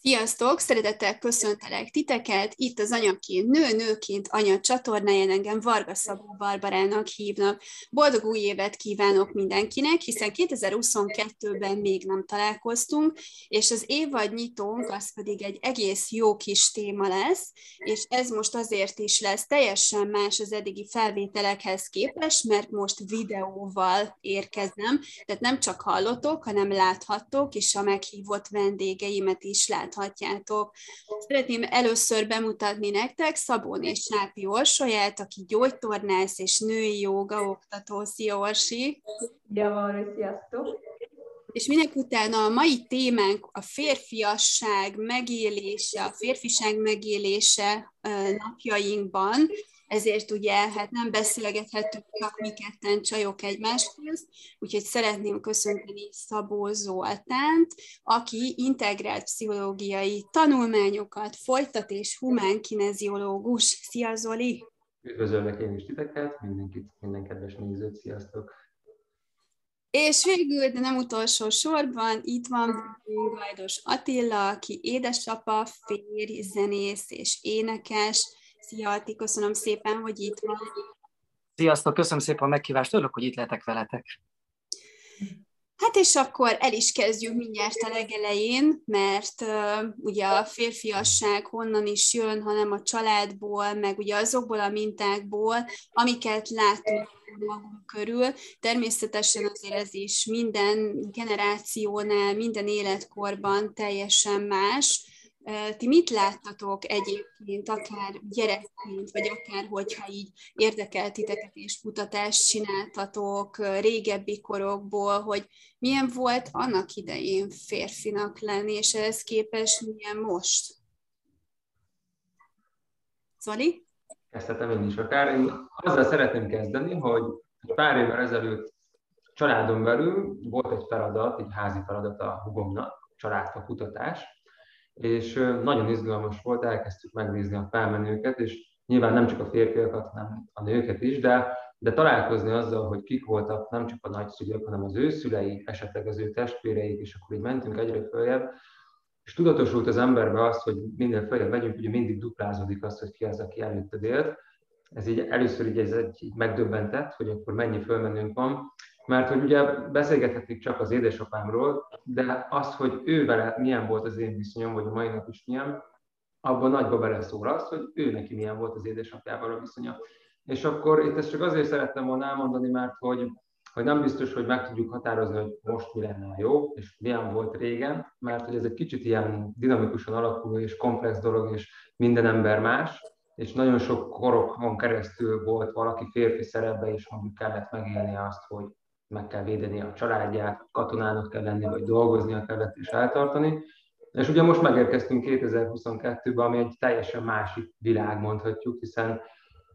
Sziasztok! Szeretettel köszöntelek titeket. Itt az Anyaként Nő, Nőként Anya csatornáján engem Varga Szabó Barbarának hívnak. Boldog új évet kívánok mindenkinek, hiszen 2022-ben még nem találkoztunk, és az évad nyitónk az pedig egy egész jó kis téma lesz, és ez most azért is lesz teljesen más az eddigi felvételekhez képest, mert most videóval érkezem, tehát nem csak hallotok, hanem láthattok, és a meghívott vendégeimet is lát láthatjátok. Szeretném először bemutatni nektek Szabó és Sápi Orsolyát, aki gyógytornász és női joga oktató. Szia Orsi! Szia, sziasztok! És minek utána a mai témánk a férfiasság megélése, a férfiság megélése napjainkban, ezért ugye hát nem beszélgethetünk csak mi ketten csajok egymáshoz, úgyhogy szeretném köszönteni Szabó Zoltánt, aki integrált pszichológiai tanulmányokat folytat és humán kineziológus. Szia Zoli! Üdvözöllek én is titeket, mindenkit, minden kedves nézőt, sziasztok! És végül, de nem utolsó sorban, itt van Gajdos Attila, aki édesapa, férj, zenész és énekes, Szia, Ati, köszönöm szépen, hogy itt van. Sziasztok, köszönöm szépen a meghívást, örülök, hogy itt lehetek veletek. Hát és akkor el is kezdjük mindjárt a legelején, mert uh, ugye a férfiasság honnan is jön, hanem a családból, meg ugye azokból a mintákból, amiket látunk magunk körül. Természetesen azért ez is minden generációnál, minden életkorban teljesen más, ti mit láttatok egyébként, akár gyerekként, vagy akár hogyha így érdekelt titeket és kutatást csináltatok régebbi korokból, hogy milyen volt annak idején férfinak lenni, és ehhez képest milyen most? Zoli? Kezdhetem én is akár. Én azzal szeretném kezdeni, hogy pár évvel ezelőtt családon belül volt egy feladat, egy házi feladat a hugomnak, családfa kutatás, és nagyon izgalmas volt, elkezdtük megnézni a felmenőket, és nyilván nem csak a férfiakat, hanem a nőket is, de, de találkozni azzal, hogy kik voltak nem csak a nagyszülők, hanem az ő szülei, esetleg az ő testvéreik, és akkor így mentünk egyre följebb, és tudatosult az emberbe az, hogy minden följebb megyünk, ugye mindig duplázódik az, hogy ki az, aki előtted élt. Ez így először így, ez egy, így megdöbbentett, hogy akkor mennyi fölmenőnk van, mert hogy ugye beszélgethetik csak az édesapámról, de az, hogy ő vele milyen volt az én viszonyom, vagy a mai nap is milyen, abban nagyba beleszól az, hogy ő neki milyen volt az édesapjával a viszonya. És akkor itt ezt csak azért szerettem volna elmondani, mert hogy, hogy nem biztos, hogy meg tudjuk határozni, hogy most mi lenne jó, és milyen volt régen, mert hogy ez egy kicsit ilyen dinamikusan alakuló és komplex dolog, és minden ember más, és nagyon sok korokon keresztül volt valaki férfi szerepbe, és mondjuk kellett megélni azt, hogy meg kell védeni a családját, katonának kell lenni, vagy dolgoznia kellett és eltartani. És ugye most megérkeztünk 2022-ben, ami egy teljesen másik világ, mondhatjuk, hiszen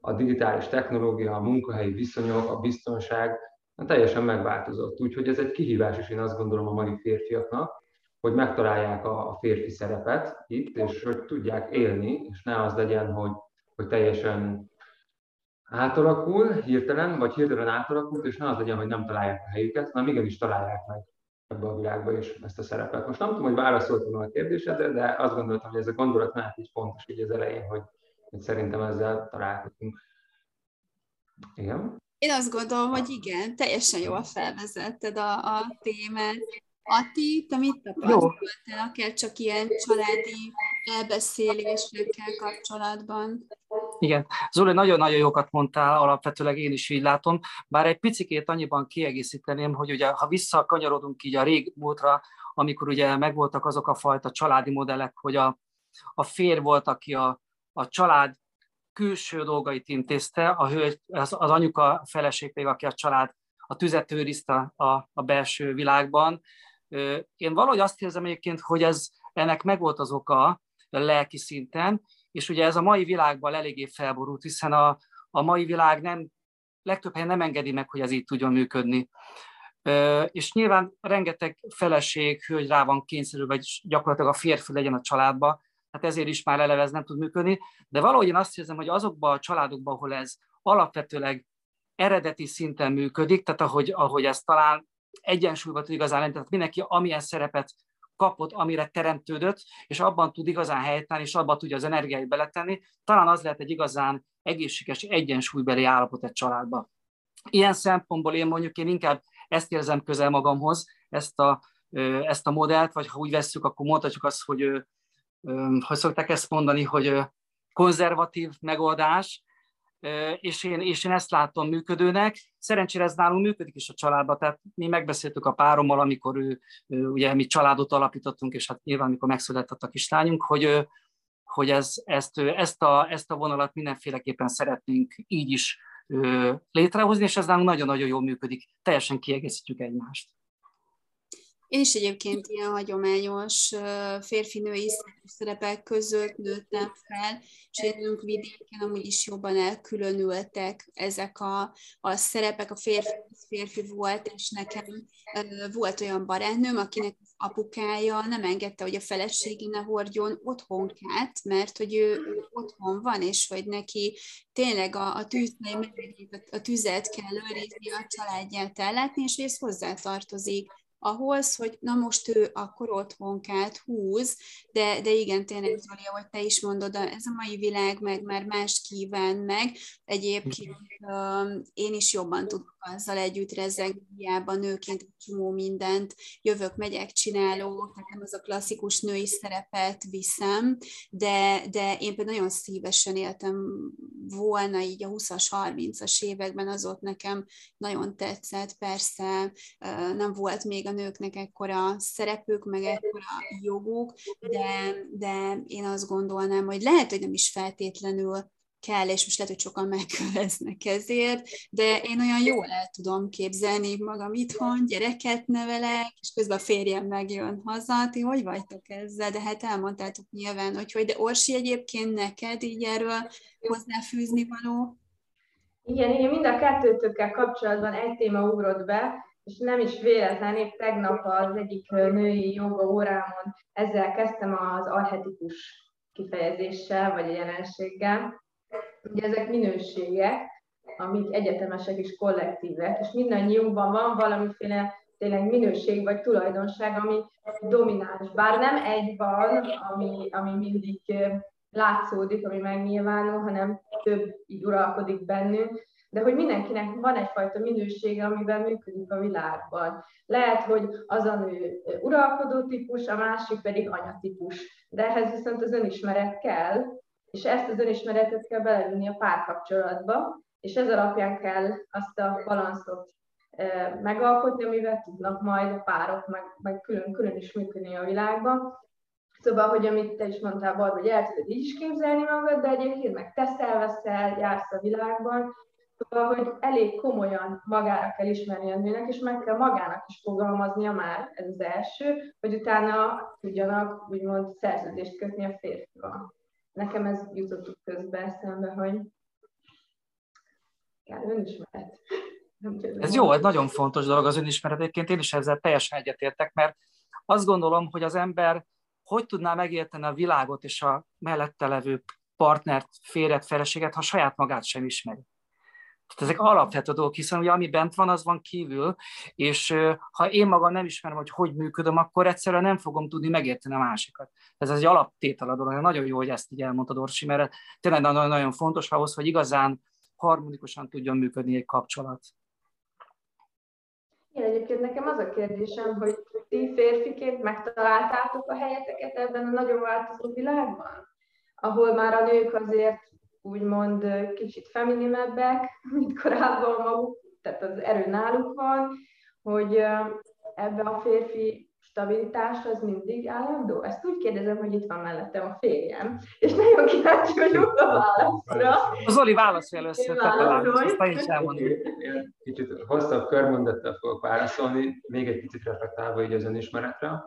a digitális technológia, a munkahelyi viszonyok, a biztonság teljesen megváltozott. Úgyhogy ez egy kihívás is, én azt gondolom a mai férfiaknak, hogy megtalálják a férfi szerepet itt, és hogy tudják élni, és ne az legyen, hogy, hogy teljesen átalakul hirtelen, vagy hirtelen átalakult, és ne az legyen, hogy nem találják a helyüket, hanem igenis találják meg ebbe a világba is ezt a szerepet. Most nem tudom, hogy válaszoltam a kérdésedre, de azt gondoltam, hogy ez a gondolat már így fontos így az elején, hogy, hogy szerintem ezzel találkozunk. Igen? Én azt gondolom, hogy igen, teljesen jól felvezetted a, a témát. Ati, te mit tapasztaltál, akár csak ilyen családi elbeszélésekkel kapcsolatban? Igen, Zoli, nagyon-nagyon jókat mondtál, alapvetőleg én is így látom, bár egy picikét annyiban kiegészíteném, hogy ugye, ha visszakanyarodunk így a rég múltra, amikor ugye megvoltak azok a fajta családi modellek, hogy a, a fér volt, aki a, a család külső dolgait intézte, a hölgy, az, az anyuka, feleség pedig, aki a család, a tüzet őrizte a, a belső világban. Én valahogy azt érzem egyébként, hogy ez ennek megvolt az oka lelki szinten, és ugye ez a mai világban eléggé felborult, hiszen a, a mai világ nem, legtöbb helyen nem engedi meg, hogy ez így tudjon működni. És nyilván rengeteg feleség, hölgy rá van kényszerülve, vagy gyakorlatilag a férfi legyen a családba, hát ezért is már eleve ez nem tud működni, de valahogy én azt érzem, hogy azokban a családokban, ahol ez alapvetőleg eredeti szinten működik, tehát ahogy, ahogy ez talán egyensúlyban tud igazán lenni, tehát mindenki amilyen szerepet kapott, amire teremtődött, és abban tud igazán helytállni, és abban tudja az energiáit beletenni, talán az lehet egy igazán egészséges, egyensúlybeli állapot egy családba. Ilyen szempontból én mondjuk én inkább ezt érzem közel magamhoz, ezt a, ezt a modellt, vagy ha úgy vesszük, akkor mondhatjuk azt, hogy hogy szokták ezt mondani, hogy konzervatív megoldás, és én, és én ezt látom működőnek. Szerencsére ez nálunk működik is a családban, tehát mi megbeszéltük a párommal, amikor ő, ő ugye mi családot alapítottunk, és hát nyilván, amikor megszületett a kislányunk, hogy, hogy ez, ezt, ezt, a, ezt a vonalat mindenféleképpen szeretnénk így is létrehozni, és ez nálunk nagyon-nagyon jól működik. Teljesen kiegészítjük egymást. Én is egyébként ilyen hagyományos férfi-női szerepek között nőttem fel, és én vidéken amúgy is jobban elkülönültek ezek a, a szerepek, a férfi, férfi volt, és nekem volt olyan barátnőm, akinek az apukája nem engedte, hogy a feleségi ne hordjon otthonkát, mert hogy ő, ő otthon van, és hogy neki tényleg a, a, tűz, a tüzet kell őrizni, a családját ellátni, és ez hozzátartozik ahhoz, hogy na most ő akkor otthonkát húz, de, de igen, tényleg Zoli, ahogy te is mondod, ez a mai világ meg már más kíván meg. Egyébként én is jobban tudok azzal együtt rezegni, hiába nőként csomó mindent. Jövök, megyek, csinálok, nekem az a klasszikus női szerepet viszem, de, de én például nagyon szívesen éltem volna így a 20-as, 30-as években, az ott nekem nagyon tetszett, persze nem volt még a nőknek ekkora szerepük, meg ekkora joguk, de, de én azt gondolnám, hogy lehet, hogy nem is feltétlenül kell, és most lehet, hogy sokan megköveznek ezért, de én olyan jól el tudom képzelni magam itthon, gyereket nevelek, és közben a férjem megjön haza, ti hogy vagytok ezzel, de hát elmondtátok nyilván, hogy hogy, de Orsi egyébként neked így erről hozzáfűzni való? Igen, igen, mind a kettőtökkel kapcsolatban egy téma ugrott be, és nem is véletlen, épp tegnap az egyik női joga órámon ezzel kezdtem az archetikus kifejezéssel, vagy jelenséggel. Ugye ezek minőségek, amik egyetemesek és kollektívek, és mindannyiunkban van valamiféle tényleg minőség vagy tulajdonság, ami domináns. Bár nem egy van, ami, ami mindig látszódik, ami megnyilvánul, hanem több így uralkodik bennünk, de hogy mindenkinek van egyfajta minősége, amivel működik a világban. Lehet, hogy az a nő uralkodó típus, a másik pedig anyatípus, de ehhez viszont az önismeret kell, és ezt az önismeretet kell belevinni a párkapcsolatba, és ez alapján kell azt a balanszot megalkotni, amivel tudnak majd a párok meg, meg külön-külön is működni a világban. Szóval, hogy amit te is mondtál, Barb, hogy el tudod így is képzelni magad, de egyébként meg teszel, veszel, jársz a világban, Szóval, hogy elég komolyan magára kell ismerni a nőnek, és meg kell magának is fogalmaznia már, ez az első, hogy utána tudjanak úgymond szerződést kötni a férfival. Nekem ez jutott közben eszembe, hogy kell önismeret. Ez jó, ez nagyon fontos dolog az önismeret. Egyébként én is ezzel teljesen egyetértek, mert azt gondolom, hogy az ember hogy tudná megérteni a világot és a mellette levő partnert, férjet, feleséget, ha saját magát sem ismeri. Tehát ezek alapvető dolgok, hiszen ugye ami bent van, az van kívül, és ha én magam nem ismerem, hogy hogy működöm, akkor egyszerűen nem fogom tudni megérteni a másikat. Ez egy alaptétel a dolog. Nagyon jó, hogy ezt így elmondtad, Orsi, mert tényleg nagyon, nagyon fontos ahhoz, hogy igazán harmonikusan tudjon működni egy kapcsolat. Igen, egyébként nekem az a kérdésem, hogy ti férfiként megtaláltátok a helyeteket ebben a nagyon változó világban? Ahol már a nők azért úgymond kicsit femininebbek, mint korábban maguk, tehát az erő náluk van, hogy ebbe a férfi stabilitás az mindig állandó? Ezt úgy kérdezem, hogy itt van mellettem a férjem, és nagyon kíváncsi vagyok a válaszra. Az Oli válaszol először, te azt is elmondom. Kicsit hosszabb körmondattal fogok válaszolni, még egy picit reflektálva így az önismeretre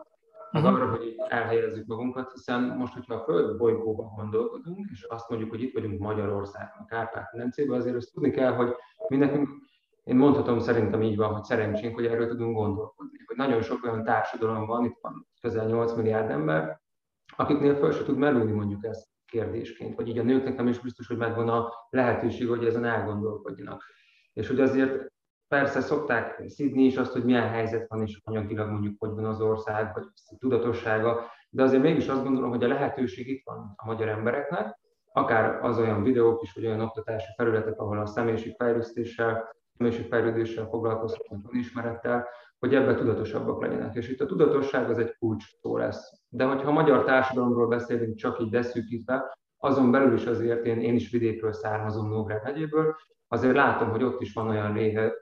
meg uh-huh. arra, hogy elhelyezzük magunkat, hiszen most, hogyha a Föld bolygóban gondolkodunk, és azt mondjuk, hogy itt vagyunk Magyarországon, Kárpát-medencében, azért azt tudni kell, hogy mi nekünk, én mondhatom szerintem így van, hogy szerencsénk, hogy erről tudunk gondolkodni. Hogy nagyon sok olyan társadalom van, itt van közel 8 milliárd ember, akiknél föl se tud merülni mondjuk ezt kérdésként, vagy így a nőknek nem is biztos, hogy megvan a lehetőség, hogy ezen elgondolkodjanak. És hogy azért persze szokták szidni is azt, hogy milyen helyzet van, és anyagilag mondjuk hogy van az ország, vagy tudatossága, de azért mégis azt gondolom, hogy a lehetőség itt van a magyar embereknek, akár az olyan videók is, vagy olyan oktatási felületek, ahol a személyiségfejlesztéssel, személyiségfejlődéssel foglalkoztatnak, ismerettel, hogy ebbe tudatosabbak legyenek. És itt a tudatosság az egy kulcs szó lesz. De hogyha a magyar társadalomról beszélünk csak így beszűkítve, azon belül is azért én, én is vidékről származom Nógrád megyéből, azért látom, hogy ott is van olyan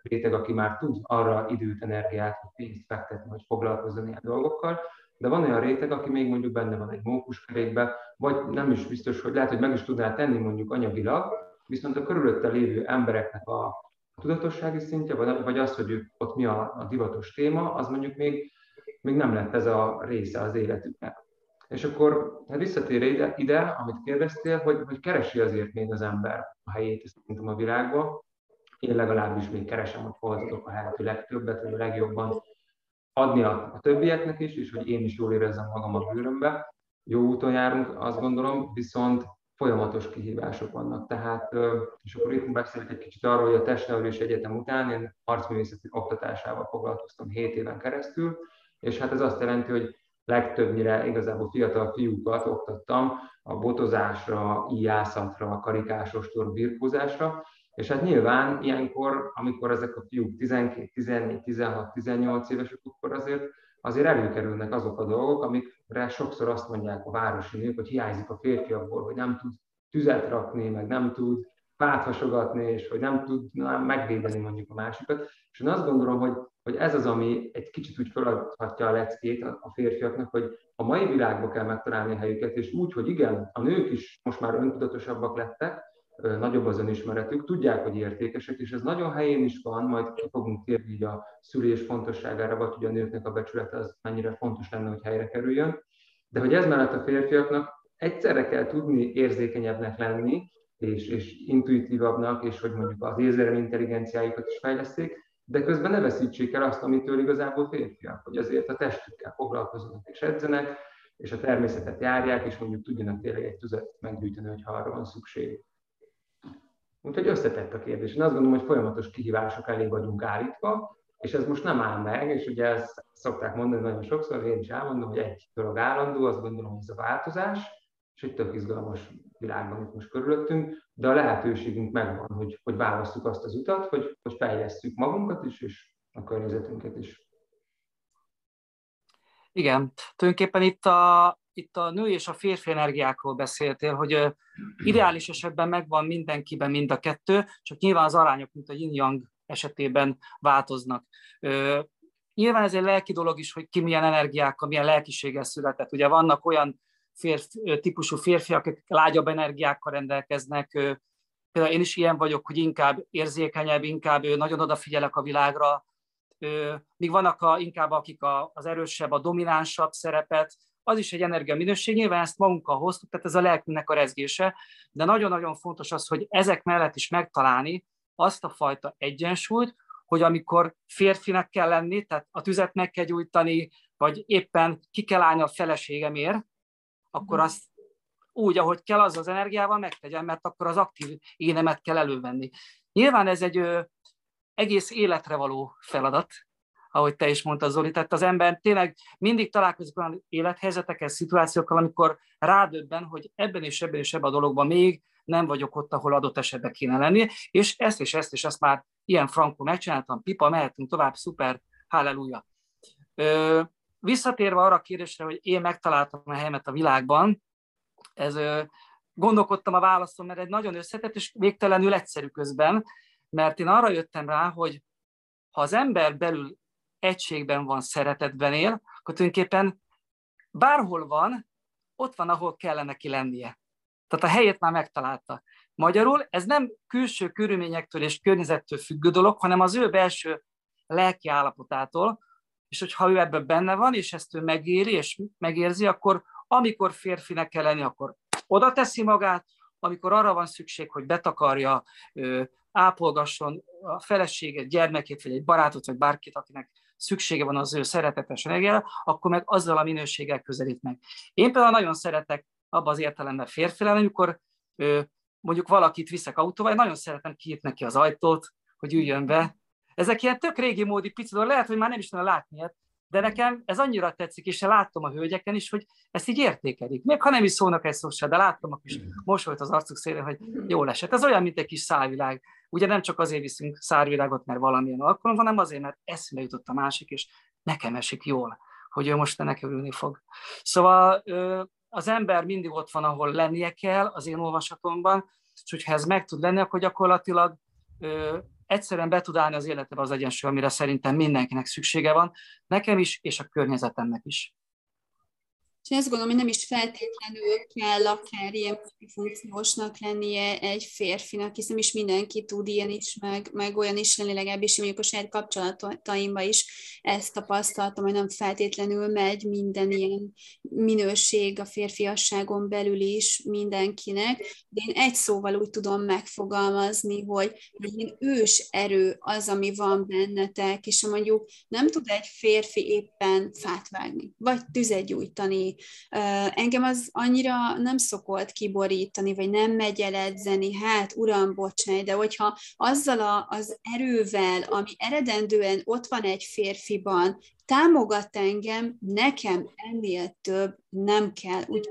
réteg, aki már tud arra időt, energiát, hogy pénzt fektetni, hogy foglalkozzon ilyen dolgokkal, de van olyan réteg, aki még mondjuk benne van egy mókuskerékbe, vagy nem is biztos, hogy lehet, hogy meg is tudná tenni mondjuk anyagilag, viszont a körülötte lévő embereknek a tudatossági szintje, vagy az, hogy ott mi a, a divatos téma, az mondjuk még, még nem lett ez a része az életüknek. És akkor hát visszatér ide, ide, amit kérdeztél, hogy, hogy keresi azért még az ember a helyét szerintem a világban. Én legalábbis még keresem, hogy hol tudok a lehető legtöbbet, vagy a legjobban adni a, a többieknek is, és hogy én is jól érezzem magam a bőrömbe. Jó úton járunk, azt gondolom, viszont folyamatos kihívások vannak. Tehát, és akkor itt beszélek egy kicsit arról, hogy a testnevelés egyetem után én arcművészeti oktatásával foglalkoztam 7 éven keresztül, és hát ez azt jelenti, hogy legtöbbnyire igazából fiatal fiúkat oktattam a botozásra, íjászatra, karikásostor, birkózásra, és hát nyilván ilyenkor, amikor ezek a fiúk 12, 14, 16, 18 évesek, akkor azért, azért előkerülnek azok a dolgok, amikre sokszor azt mondják a városi nők, hogy hiányzik a férfiakból, hogy nem tud tüzet rakni, meg nem tud páthasogatni, és hogy nem tud megvédeni mondjuk a másikat. És én azt gondolom, hogy, hogy ez az, ami egy kicsit úgy feladhatja a leckét a férfiaknak, hogy a mai világban kell megtalálni a helyüket, és úgy, hogy igen, a nők is most már öntudatosabbak lettek, nagyobb az önismeretük, tudják, hogy értékesek, és ez nagyon helyén is van, majd ki fogunk térni a szülés fontosságára, vagy hogy a nőknek a becsülete az mennyire fontos lenne, hogy helyre kerüljön. De hogy ez mellett a férfiaknak egyszerre kell tudni érzékenyebbnek lenni, és, és intuitívabbnak, és hogy mondjuk az érzelmi intelligenciájukat is fejleszték, de közben ne veszítsék el azt, amitől igazából férfiak, hogy azért a testükkel foglalkoznak és edzenek, és a természetet járják, és mondjuk tudjanak tényleg egy tüzet meggyűjteni, hogyha arra van szükség. Úgyhogy összetett a kérdés. Én azt gondolom, hogy folyamatos kihívások elé vagyunk állítva, és ez most nem áll meg, és ugye ezt szokták mondani nagyon sokszor, én is elmondom, hogy egy dolog állandó, azt gondolom, hogy ez a változás, és egy tök izgalmas világban itt most körülöttünk, de a lehetőségünk megvan, hogy, hogy választjuk azt az utat, hogy, hogy fejlesztjük magunkat is, és a környezetünket is. Igen, tulajdonképpen itt a, itt a nő és a férfi energiákról beszéltél, hogy ideális esetben megvan mindenkiben mind a kettő, csak nyilván az arányok, mint a yin-yang esetében változnak. Nyilván ez egy lelki dolog is, hogy ki milyen energiákkal, milyen lelkiséggel született. Ugye vannak olyan férfi, típusú férfiak, akik lágyabb energiákkal rendelkeznek, például én is ilyen vagyok, hogy inkább érzékenyebb, inkább nagyon odafigyelek a világra, míg vannak a, inkább akik a, az erősebb, a dominánsabb szerepet, az is egy energia minőség, nyilván ezt magunkkal hoztuk, tehát ez a lelkünknek a rezgése, de nagyon-nagyon fontos az, hogy ezek mellett is megtalálni azt a fajta egyensúlyt, hogy amikor férfinek kell lenni, tehát a tüzet meg kell gyújtani, vagy éppen ki kell állni a feleségemért, akkor azt úgy, ahogy kell, az az energiával megtegyem, mert akkor az aktív énemet kell elővenni. Nyilván ez egy ö, egész életre való feladat, ahogy te is mondtad, Zoli. Tehát az ember tényleg mindig találkozik olyan élethelyzetekkel, szituációkkal, amikor rádöbben, hogy ebben és ebben és ebben a dologban még nem vagyok ott, ahol adott esetben kéne lenni, és ezt és ezt és ezt már ilyen frankó megcsináltam, pipa, mehetünk tovább, szuper, halleluja. Visszatérve arra a kérdésre, hogy én megtaláltam a helyemet a világban, ez gondolkodtam a válaszom, mert egy nagyon összetett és végtelenül egyszerű közben, mert én arra jöttem rá, hogy ha az ember belül egységben van, szeretetben él, akkor tulajdonképpen bárhol van, ott van, ahol kellene neki lennie. Tehát a helyét már megtalálta. Magyarul ez nem külső körülményektől és környezettől függő dolog, hanem az ő belső lelki állapotától, és hogyha ő ebben benne van, és ezt ő megéri, és megérzi, akkor amikor férfinek kell lenni, akkor oda teszi magát, amikor arra van szükség, hogy betakarja, ápolgasson a feleséget, gyermekét, vagy egy barátot, vagy bárkit, akinek szüksége van az ő szeretetes energiára, akkor meg azzal a minőséggel közelít meg. Én például nagyon szeretek abban az értelemben férfi lenni, amikor mondjuk valakit viszek autóval, én nagyon szeretem kinyitni neki az ajtót, hogy üljön be, Ezek ilyen tök régi módi picit, lehet, hogy már nem is tudom látni ilyet, de nekem ez annyira tetszik, és én láttam a hölgyeken is, hogy ezt így értékelik. Még ha nem is szólnak egy szó se, de láttam a kis mosolyt az arcuk szélén, hogy jól esett. Ez olyan, mint egy kis szálvilág. Ugye nem csak azért viszünk szárvilágot, mert valamilyen alkalom, hanem azért, mert eszme jutott a másik, és nekem esik jól, hogy ő most nekem ülni fog. Szóval az ember mindig ott van, ahol lennie kell az én olvasatomban, és hogyha ez meg tud lenni, akkor gyakorlatilag egyszerűen be tud állni az életebe az egyensúly, amire szerintem mindenkinek szüksége van, nekem is, és a környezetemnek is. És azt gondolom, hogy nem is feltétlenül kell akár ilyen funkciósnak lennie egy férfinak, hiszen is mindenki tud ilyen is, meg, meg olyan is lenni, legalábbis mondjuk a saját kapcsolataimban is ezt tapasztaltam, hogy nem feltétlenül megy minden ilyen minőség a férfiasságon belül is mindenkinek, de én egy szóval úgy tudom megfogalmazni, hogy egy ős erő az, ami van bennetek, és mondjuk nem tud egy férfi éppen fát vágni, vagy tüzet gyújtani, Engem az annyira nem szokott kiborítani, vagy nem megy el edzeni, hát uram, bocsánj, de hogyha azzal az erővel, ami eredendően ott van egy férfiban, támogat engem, nekem ennél több nem kell. Úgy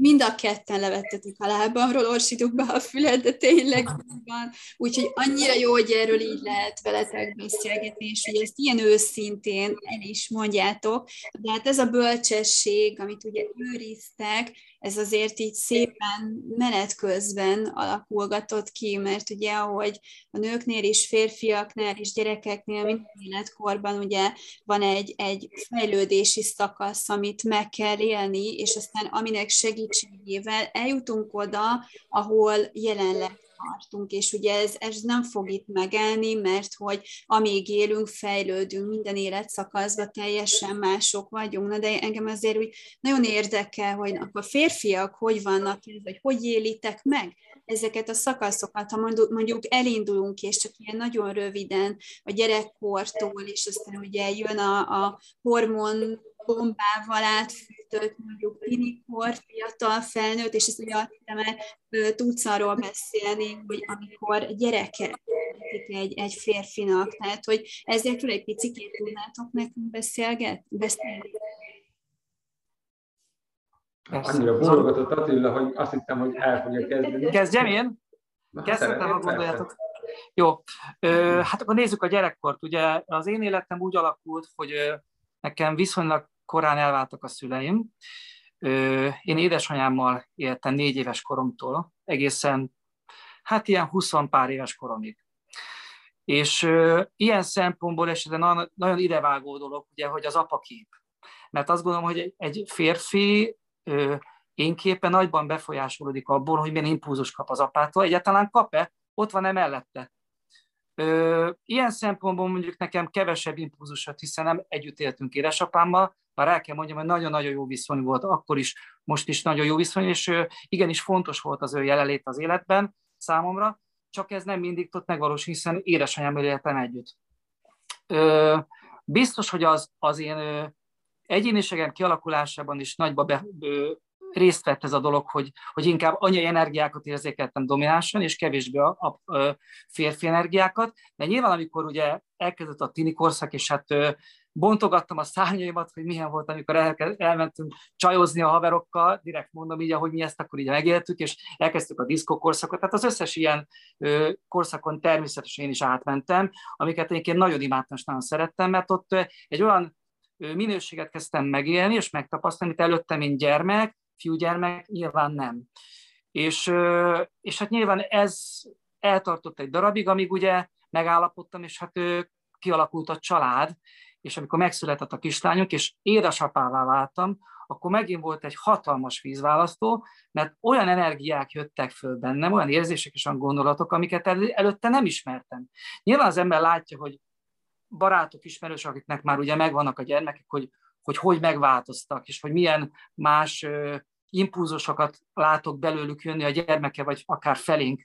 mind a ketten levettetik a lábamról, orsítuk be a fület, de tényleg van. Úgyhogy annyira jó, hogy erről így lehet veletek beszélgetni, és hogy ezt ilyen őszintén el is mondjátok. De hát ez a bölcsesség, amit ugye őriztek, ez azért így szépen menet közben alakulgatott ki, mert ugye ahogy a nőknél is, férfiaknál és gyerekeknél minden életkorban ugye van egy, egy fejlődési szakasz, amit meg kell élni, és aztán aminek segítségével eljutunk oda, ahol jelenleg tartunk, és ugye ez, ez nem fog itt megállni, mert hogy amíg élünk, fejlődünk, minden életszakaszban teljesen mások vagyunk, na de engem azért úgy nagyon érdekel, hogy a férfiak hogy vannak, vagy hogy élitek meg ezeket a szakaszokat, ha mondjuk elindulunk, és csak ilyen nagyon röviden a gyerekkortól, és aztán ugye jön a, a hormon bombával átfűtött, mondjuk tinikor, fiatal felnőtt, és ezt ugye te már tudsz arról beszélni, hogy amikor gyereke egy, egy férfinak, tehát hogy ezekről egy picit tudnátok nekünk beszélget, beszélni. Annyira bólogatott Attila, hogy azt hittem, hogy el fogja kezdeni. Kezdjem én? Kezdhetem, ha gondoljátok. Jó, hát akkor nézzük a gyerekkort. Ugye az én életem úgy alakult, hogy nekem viszonylag korán elváltak a szüleim. Én édesanyámmal éltem négy éves koromtól, egészen, hát ilyen 20 pár éves koromig. És ilyen szempontból esetben nagyon idevágó dolog, ugye, hogy az apakép. Mert azt gondolom, hogy egy férfi én képen nagyban befolyásolódik abból, hogy milyen impulzus kap az apától, egyáltalán kap-e, ott van-e mellette. Ilyen szempontból mondjuk nekem kevesebb impulzusot, hiszen nem együtt éltünk édesapámmal, bár el kell mondjam, hogy nagyon-nagyon jó viszony volt, akkor is, most is nagyon jó viszony, és igenis fontos volt az ő jelenlét az életben számomra, csak ez nem mindig tudott megvalósulni, hiszen édesanyám éltem együtt. Biztos, hogy az, az én egyéniségem kialakulásában is nagyba be, részt vett ez a dolog, hogy, hogy inkább anyai energiákat érzékeltem dominánsan, és kevésbé a, a, a férfi energiákat. De nyilván, amikor ugye elkezdett a tini korszak, és hát bontogattam a szárnyaimat, hogy milyen volt, amikor el, elmentünk csajozni a haverokkal, direkt mondom így, ahogy mi ezt akkor így megéltük, és elkezdtük a diszkó korszakot. Tehát az összes ilyen ö, korszakon természetesen én is átmentem, amiket egyébként nagyon imádtam, és nagyon szerettem, mert ott egy olyan minőséget kezdtem megélni, és megtapasztalni, amit előtte, mint gyermek, fiúgyermek, nyilván nem. És, és hát nyilván ez eltartott egy darabig, amíg ugye megállapodtam, és hát kialakult a család, és amikor megszületett a kislányunk, és édesapává váltam, akkor megint volt egy hatalmas vízválasztó, mert olyan energiák jöttek föl bennem, olyan érzések és olyan gondolatok, amiket el, előtte nem ismertem. Nyilván az ember látja, hogy barátok, ismerősök, akiknek már ugye megvannak a gyermekek, hogy hogy, hogy megváltoztak, és hogy milyen más impulzusokat látok belőlük jönni a gyermeke, vagy akár felénk.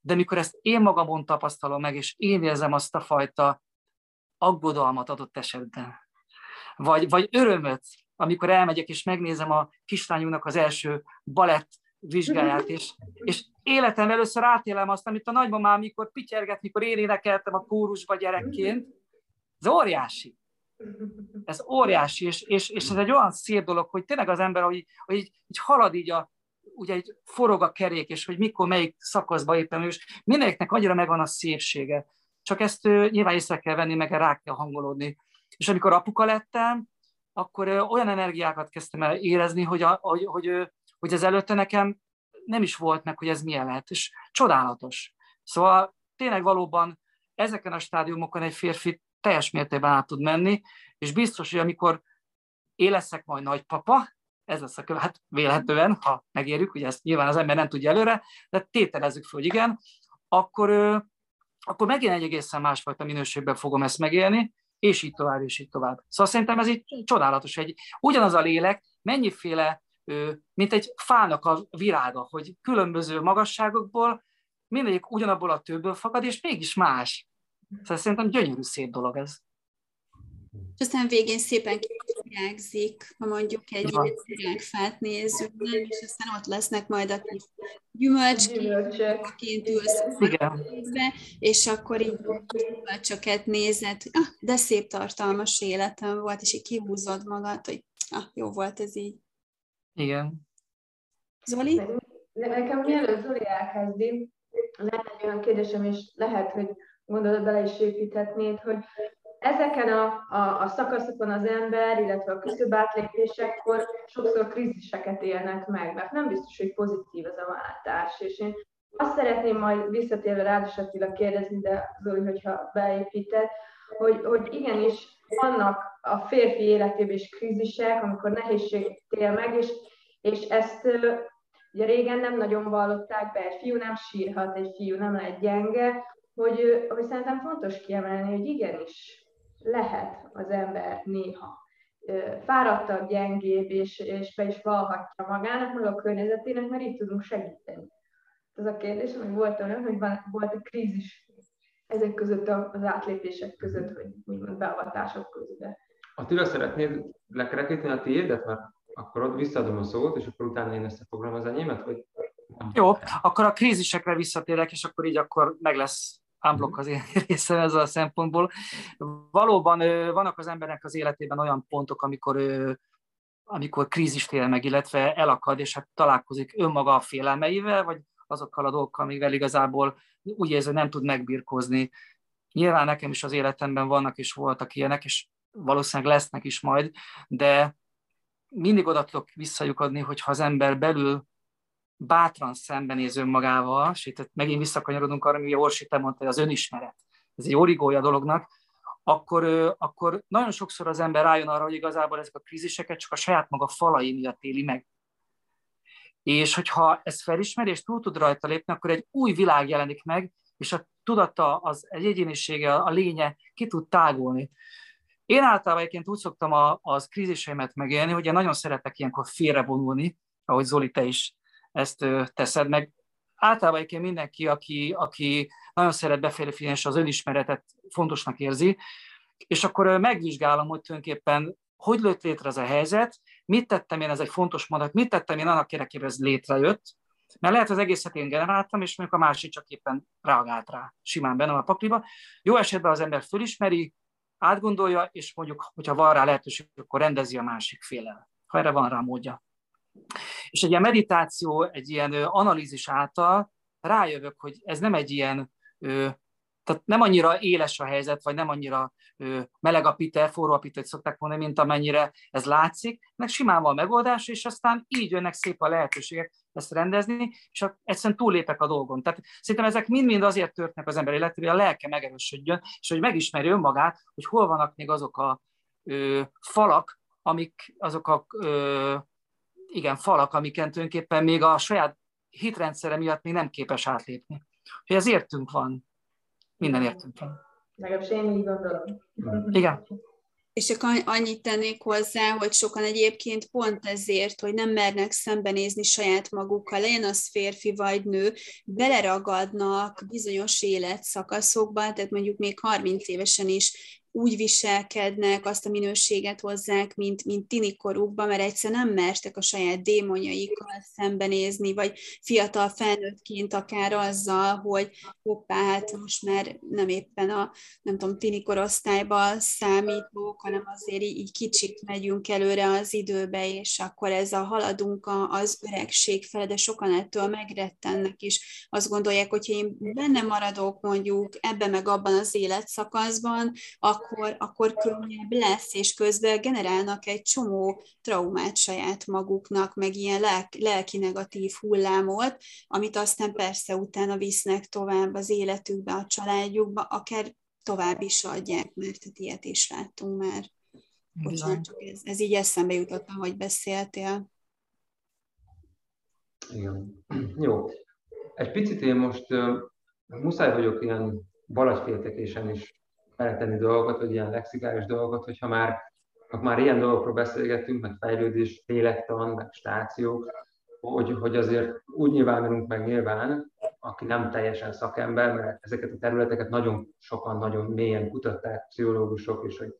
De mikor ezt én magamon tapasztalom meg, és én érzem azt a fajta aggodalmat adott esetben, vagy, vagy örömöt, amikor elmegyek és megnézem a kislányunknak az első balett vizsgáját, és, és életem először átélem azt, amit a nagymamám, amikor pityerget, mikor én énekeltem a kórusba gyerekként. Ez óriási. Ez óriási, és, és, és ez egy olyan szép dolog, hogy tényleg az ember, hogy, hogy így, így halad így a, ugye egy forog a kerék, és hogy mikor, melyik szakaszba éppen, és mindenkinek annyira megvan a szépsége. Csak ezt nyilván észre kell venni, meg rá kell hangolódni. És amikor apuka lettem, akkor olyan energiákat kezdtem el érezni, hogy, a, hogy, hogy, hogy ez előtte nekem nem is volt meg, hogy ez milyen lehet, és csodálatos. Szóval tényleg valóban ezeken a stádiumokon egy férfi teljes mértékben át tud menni, és biztos, hogy amikor én leszek majd nagypapa, ez lesz a követ, hát ha megérjük, ugye ezt nyilván az ember nem tudja előre, de tételezzük fel, hogy igen, akkor, akkor megint egy egészen másfajta minőségben fogom ezt megélni, és így tovább, és így tovább. Szóval szerintem ez így csodálatos, egy ugyanaz a lélek, mennyiféle, mint egy fának a virága, hogy különböző magasságokból, mindegyik ugyanabból a tőből fakad, és mégis más. Szóval szerintem gyönyörű szép dolog ez. És aztán végén szépen kirágzik, ha mondjuk egy virágfát nézzük, és aztán ott lesznek majd a kis gyümölcsként ülsz be, és akkor így gyümölcsöket nézed, hogy ah, de szép tartalmas életem volt, és így kihúzod magad, hogy ah, jó volt ez így. Igen. Zoli? Nekem mielőtt Zoli elkezdi, lenne egy olyan kérdésem, és lehet, hogy gondolod bele is építhetnéd, hogy ezeken a, a, a szakaszokon az ember, illetve a küszöbb átlépésekor sokszor kríziseket élnek meg, mert nem biztos, hogy pozitív ez a váltás. És én azt szeretném majd visszatérve rád is Attila kérdezni, de Zoli, hogyha beépíted, hogy, hogy igenis vannak a férfi életében is krízisek, amikor nehézség él meg, és, és ezt ugye régen nem nagyon vallották be, egy fiú nem sírhat, egy fiú nem lehet gyenge, hogy, hogy szerintem fontos kiemelni, hogy igenis lehet az ember néha fáradtabb, gyengébb, és, és be is valhatja magának, meg a környezetének, mert itt tudunk segíteni. Ez a kérdés, hogy volt olyan, hogy van, volt egy krízis ezek között az átlépések között, vagy úgymond beavatások között. Attila, szeretnéd lekerekíteni a tiédet, mert akkor ott visszaadom a szót, és akkor utána én összefoglalom az enyémet, vagy Jó, akkor a krízisekre visszatérek, és akkor így akkor meg lesz unblock az én részem ezzel a szempontból. Valóban vannak az embernek az életében olyan pontok, amikor amikor krízist él meg, illetve elakad, és hát találkozik önmaga a félelmeivel, vagy azokkal a dolgokkal, amivel igazából úgy érzi, nem tud megbirkózni. Nyilván nekem is az életemben vannak és voltak ilyenek, és valószínűleg lesznek is majd, de mindig oda tudok visszajukadni, hogyha az ember belül bátran szembenéz önmagával, és itt megint visszakanyarodunk arra, ami Orsi te mondta, hogy az önismeret, ez egy origója dolognak, akkor, akkor nagyon sokszor az ember rájön arra, hogy igazából ezek a kríziseket csak a saját maga falai miatt éli meg. És hogyha ezt felismeri, és túl tud rajta lépni, akkor egy új világ jelenik meg, és a tudata, az egy egyénisége, a lénye ki tud tágulni. Én általában egyébként úgy szoktam a, az kríziseimet megélni, hogy én nagyon szeretek ilyenkor félrevonulni, ahogy Zoli, te is ezt teszed meg. Általában egyébként mindenki, aki, aki nagyon szeret beférni, és az önismeretet fontosnak érzi, és akkor megvizsgálom, hogy tulajdonképpen hogy lőtt létre ez a helyzet, mit tettem én, ez egy fontos mondat, mit tettem én annak érdekében, ez létrejött, mert lehet az egészet én generáltam, és mondjuk a másik csak éppen reagált rá, simán benne a pakliba. Jó esetben az ember fölismeri, átgondolja, és mondjuk, hogyha van rá lehetőség, akkor rendezi a másik félel, ha erre van rá módja. És egy ilyen meditáció, egy ilyen analízis által rájövök, hogy ez nem egy ilyen, tehát nem annyira éles a helyzet, vagy nem annyira meleg a pite, forró a pite, szokták mondani, mint amennyire ez látszik, meg simán van megoldás, és aztán így jönnek szép a lehetőségek ezt rendezni, és egyszerűen túllépek a dolgon. Tehát szerintem ezek mind-mind azért történnek az ember életében, hogy a lelke megerősödjön, és hogy megismerje önmagát, hogy hol vannak még azok a ö, falak, amik azok a ö, igen, falak, amiken tulajdonképpen még a saját hitrendszere miatt még nem képes átlépni. Hogy ez értünk van. Minden értünk van. Legalábbis én így gondolom. Igen. És csak annyit tennék hozzá, hogy sokan egyébként pont ezért, hogy nem mernek szembenézni saját magukkal, legyen az férfi vagy nő, beleragadnak bizonyos életszakaszokba, tehát mondjuk még 30 évesen is úgy viselkednek, azt a minőséget hozzák, mint, mint tinikorukban, mert egyszer nem mertek a saját démonjaikkal szembenézni, vagy fiatal felnőttként akár azzal, hogy hoppá, hát most már nem éppen a, nem tudom, tinikorosztályba számítók, hanem azért így kicsit megyünk előre az időbe, és akkor ez a haladunk az öregség fele, de sokan ettől megrettennek is. Azt gondolják, hogy én benne maradok mondjuk ebben meg abban az életszakaszban, akkor, akkor könnyebb lesz, és közben generálnak egy csomó traumát saját maguknak, meg ilyen lelki, lelki negatív hullámot, amit aztán persze utána visznek tovább az életükbe, a családjukba, akár tovább is adják, mert ilyet is láttunk már. Bocsánat, csak ez, ez így eszembe jutott, ahogy beszéltél. Igen. Jó. Egy picit én most uh, muszáj vagyok ilyen balagyféltekésen is beletenni dolgokat, vagy ilyen lexikális dolgokat, hogyha már, ha már ilyen dolgokról beszélgetünk, meg fejlődés, lélektan, meg stációk, hogy, hogy azért úgy nyilvánulunk meg nyilván, aki nem teljesen szakember, mert ezeket a területeket nagyon sokan, nagyon mélyen kutatták, pszichológusok, és hogy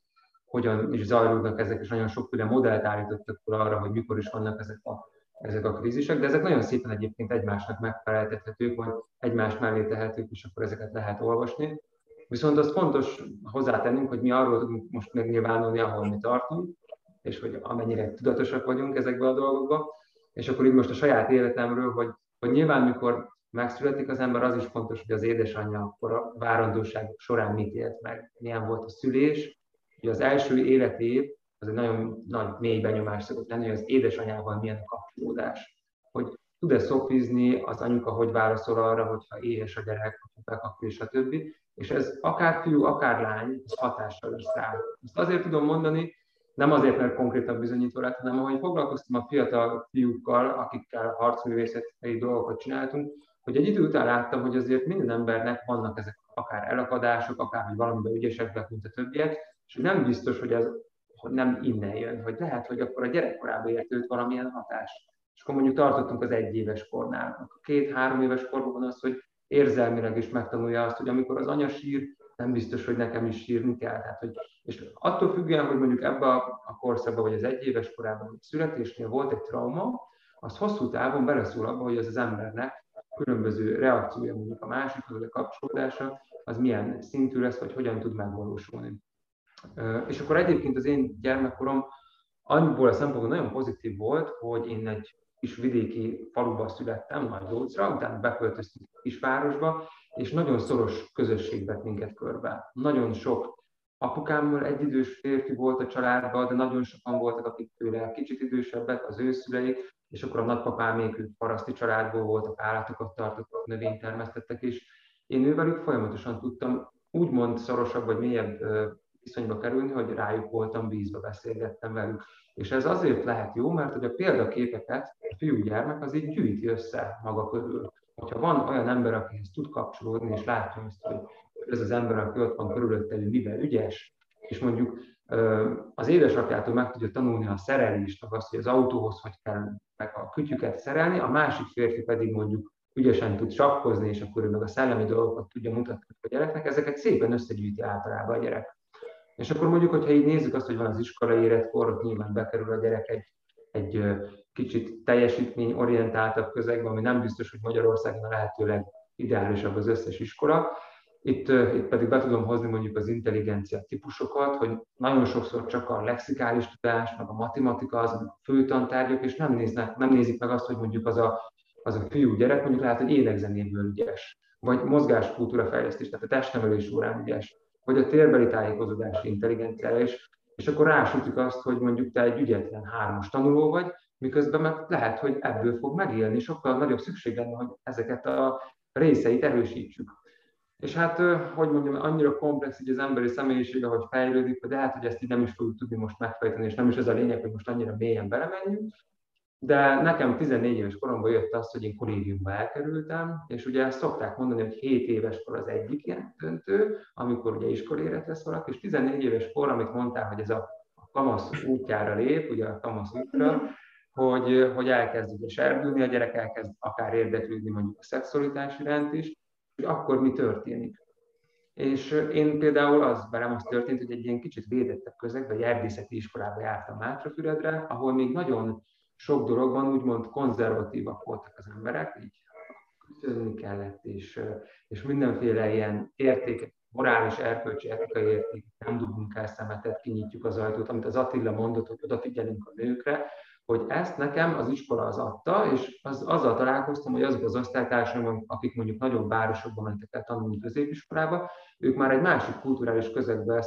hogyan is zajlódnak ezek, és nagyon sokféle modellt állítottak fel arra, hogy mikor is vannak ezek a, ezek a krízisek, de ezek nagyon szépen egyébként egymásnak megfeleltethetők, vagy egymás mellé tehetők, és akkor ezeket lehet olvasni. Viszont az fontos hozzátennünk, hogy mi arról tudunk most megnyilvánulni, ahol mi tartunk, és hogy amennyire tudatosak vagyunk ezekben a dolgokban, és akkor itt most a saját életemről, hogy, hogy nyilván mikor megszületik az ember, az is fontos, hogy az édesanyja akkor a várandóság során mit élt meg, milyen volt a szülés. Ugye az első életév az egy nagyon nagy mély benyomás szokott lenni, hogy az édesanyával milyen a kapcsolódás. Hogy tud-e szofizni, az anyuka hogy válaszol arra, hogyha éhes a gyerek, hogyha bekapja, stb. És ez akár fiú, akár lány, az hatással lesz rá. Ezt azért tudom mondani, nem azért, mert konkrétan bizonyító lett, hanem ahogy foglalkoztam a fiatal fiúkkal, akikkel harcművészeti dolgokat csináltunk, hogy egy idő után láttam, hogy azért minden embernek vannak ezek akár elakadások, akár hogy valamiben ügyesek mint a többiek, és nem biztos, hogy ez hogy nem innen jön, hogy lehet, hogy akkor a gyerekkorában ért őt valamilyen hatás. És akkor mondjuk tartottunk az egyéves kornál. A két-három éves korban az, hogy érzelmileg is megtanulja azt, hogy amikor az anya sír, nem biztos, hogy nekem is sírni kell. Tehát, hogy, és attól függően, hogy mondjuk ebbe a, a korszakban, vagy az egyéves korában, vagy születésnél volt egy trauma, az hosszú távon beleszól abba, hogy az az embernek különböző reakciója mondjuk a másikhoz, a kapcsolódása, az milyen szintű lesz, vagy hogyan tud megvalósulni. És akkor egyébként az én gyermekkorom annyiból a szempontból nagyon pozitív volt, hogy én egy kis vidéki faluba születtem, Nagy Lócra, utána beköltöztünk kisvárosba, és nagyon szoros közösség vett minket körbe. Nagyon sok apukámmal egyidős férfi volt a családban, de nagyon sokan voltak, akik tőle kicsit idősebbek, az ő szüleik, és akkor a nagypapám még ők paraszti családból voltak, állatokat tartottak, növényt termesztettek, és én ővelük folyamatosan tudtam úgymond szorosabb vagy mélyebb viszonyba kerülni, hogy rájuk voltam bízva, beszélgettem velük. És ez azért lehet jó, mert hogy a példaképeket a fiúgyermek az így gyűjti össze maga körül. Hogyha van olyan ember, akihez tud kapcsolódni, és látja azt, hogy ez az ember, aki ott van körülötte, hogy miben ügyes, és mondjuk az édesapjától meg tudja tanulni a szerelést, meg azt, hogy az autóhoz hogy kell meg a kütyüket szerelni, a másik férfi pedig mondjuk ügyesen tud sakkozni, és akkor ő meg a szellemi dolgokat tudja mutatni a gyereknek, ezeket szépen összegyűjti általában a gyerek. És akkor mondjuk, hogyha így nézzük azt, hogy van az iskolai életkor, nyilván bekerül a gyerek egy, egy kicsit teljesítményorientáltabb közegbe, ami nem biztos, hogy Magyarországon a lehetőleg ideálisabb az összes iskola. Itt, itt pedig be tudom hozni mondjuk az intelligencia típusokat, hogy nagyon sokszor csak a lexikális tudás, meg a matematika az a fő tantárgyak, és nem, néznek, nem nézik meg azt, hogy mondjuk az a, az a fiú gyerek mondjuk lehet, hogy énekzenéből ügyes, vagy mozgáskultúra fejlesztés, tehát a testnevelés órán ügyes, vagy a térbeli tájékozódási intelligenciára is, és akkor rásütjük azt, hogy mondjuk te egy ügyetlen hármas tanuló vagy, miközben meg lehet, hogy ebből fog megélni, sokkal nagyobb szükség lenne, hogy ezeket a részeit erősítsük. És hát, hogy mondjam, annyira komplex így az emberi személyisége, hogy fejlődik, hogy lehet, hogy ezt így nem is fogjuk tudni most megfejteni, és nem is ez a lényeg, hogy most annyira mélyen belemenjünk, de nekem 14 éves koromban jött az, hogy én kollégiumba elkerültem, és ugye ezt szokták mondani, hogy 7 éves kor az egyik ilyen döntő, amikor ugye iskoléret lesz valaki, és 14 éves kor, amit mondtál, hogy ez a, a kamasz útjára lép, ugye a kamasz útra, hogy, hogy elkezd ugye serdülni, a gyerek elkezd akár érdeklődni mondjuk a szexualitás iránt is, hogy akkor mi történik. És én például az, velem az történt, hogy egy ilyen kicsit védettebb közegbe, egy erdészeti iskolába jártam Mátrafüredre, ahol még nagyon sok dologban úgymond konzervatívak voltak az emberek, így köszönni kellett, és, és mindenféle ilyen értékek, morális, erkölcsi, etikai érték, nem dugunk el szemetet, kinyitjuk az ajtót, amit az Attila mondott, hogy odafigyelünk a nőkre, hogy ezt nekem az iskola az adta, és az, azzal találkoztam, hogy azok az osztálytársaim, akik mondjuk nagyobb városokban mentek el tanulni középiskolába, ők már egy másik kulturális közegbe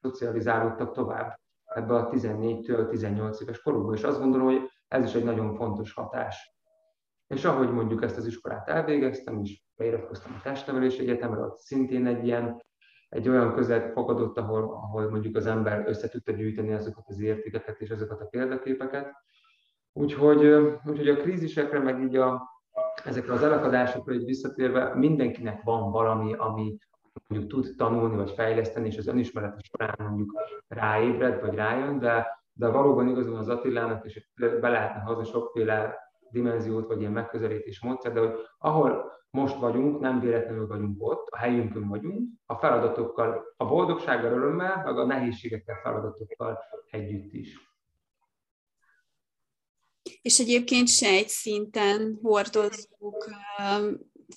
szocializálódtak tovább ebbe a 14-től 18 éves korukba, és azt gondolom, hogy ez is egy nagyon fontos hatás. És ahogy mondjuk ezt az iskolát elvégeztem, és beiratkoztam a testnevelési egyetemre, ott szintén egy ilyen egy olyan közeg fogadott, ahol, ahol mondjuk az ember össze tudta gyűjteni azokat az értékeket és azokat a példaképeket. Úgyhogy, úgyhogy a krízisekre, meg így a, ezekre az elakadásokra egy visszatérve, mindenkinek van valami, ami mondjuk tud tanulni vagy fejleszteni, és az önismerete során mondjuk ráébred vagy rájön, de, de valóban igazán az Attilának, és be lehetne hozni sokféle dimenziót, vagy ilyen megközelítés módszer, de hogy ahol most vagyunk, nem véletlenül vagyunk ott, a helyünkön vagyunk, a feladatokkal, a boldogsággal, örömmel, meg a nehézségekkel, feladatokkal együtt is. És egyébként szinten hordozunk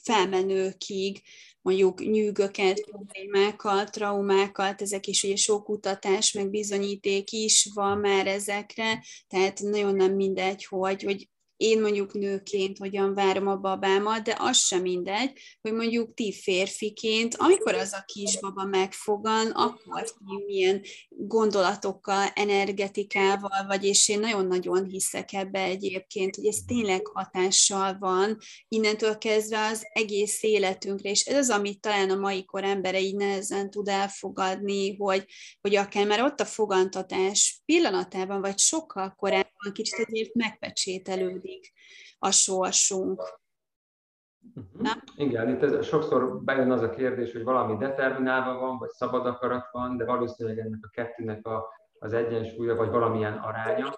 felmenőkig, mondjuk nyűgöket, problémákat, traumákat, ezek is ugye sok kutatás, meg bizonyíték is van már ezekre, tehát nagyon nem mindegy, hogy, hogy én mondjuk nőként hogyan várom a babámat, de az sem mindegy, hogy mondjuk ti férfiként, amikor az a kisbaba megfogan, akkor ti milyen gondolatokkal, energetikával, vagy és én nagyon-nagyon hiszek ebbe egyébként, hogy ez tényleg hatással van, innentől kezdve az egész életünkre, és ez az, amit talán a mai kor embere így nehezen tud elfogadni, hogy, hogy akár már ott a fogantatás pillanatában, vagy sokkal korábban kicsit azért megpecsételődik a sorsunk. Uh-huh. Igen, itt ez, sokszor bejön az a kérdés, hogy valami determinálva van, vagy szabad akarat van, de valószínűleg ennek a kettőnek a, az egyensúlya, vagy valamilyen aránya.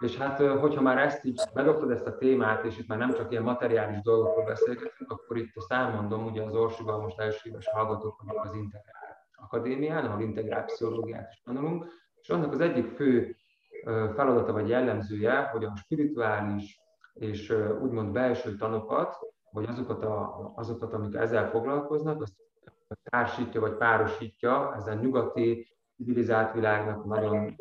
És hát, hogyha már ezt így bedobtad ezt a témát, és itt már nem csak ilyen materiális dolgokról beszélgetünk, akkor itt azt elmondom, ugye az Orsival most első éves hallgatók vagyok az Integrál Akadémián, ahol integrált pszichológiát is tanulunk, és annak az egyik fő feladata vagy jellemzője, hogy a spirituális és úgymond belső tanokat, vagy azokat, a, azokat amik ezzel foglalkoznak, azt társítja vagy párosítja ezen nyugati civilizált világnak nagyon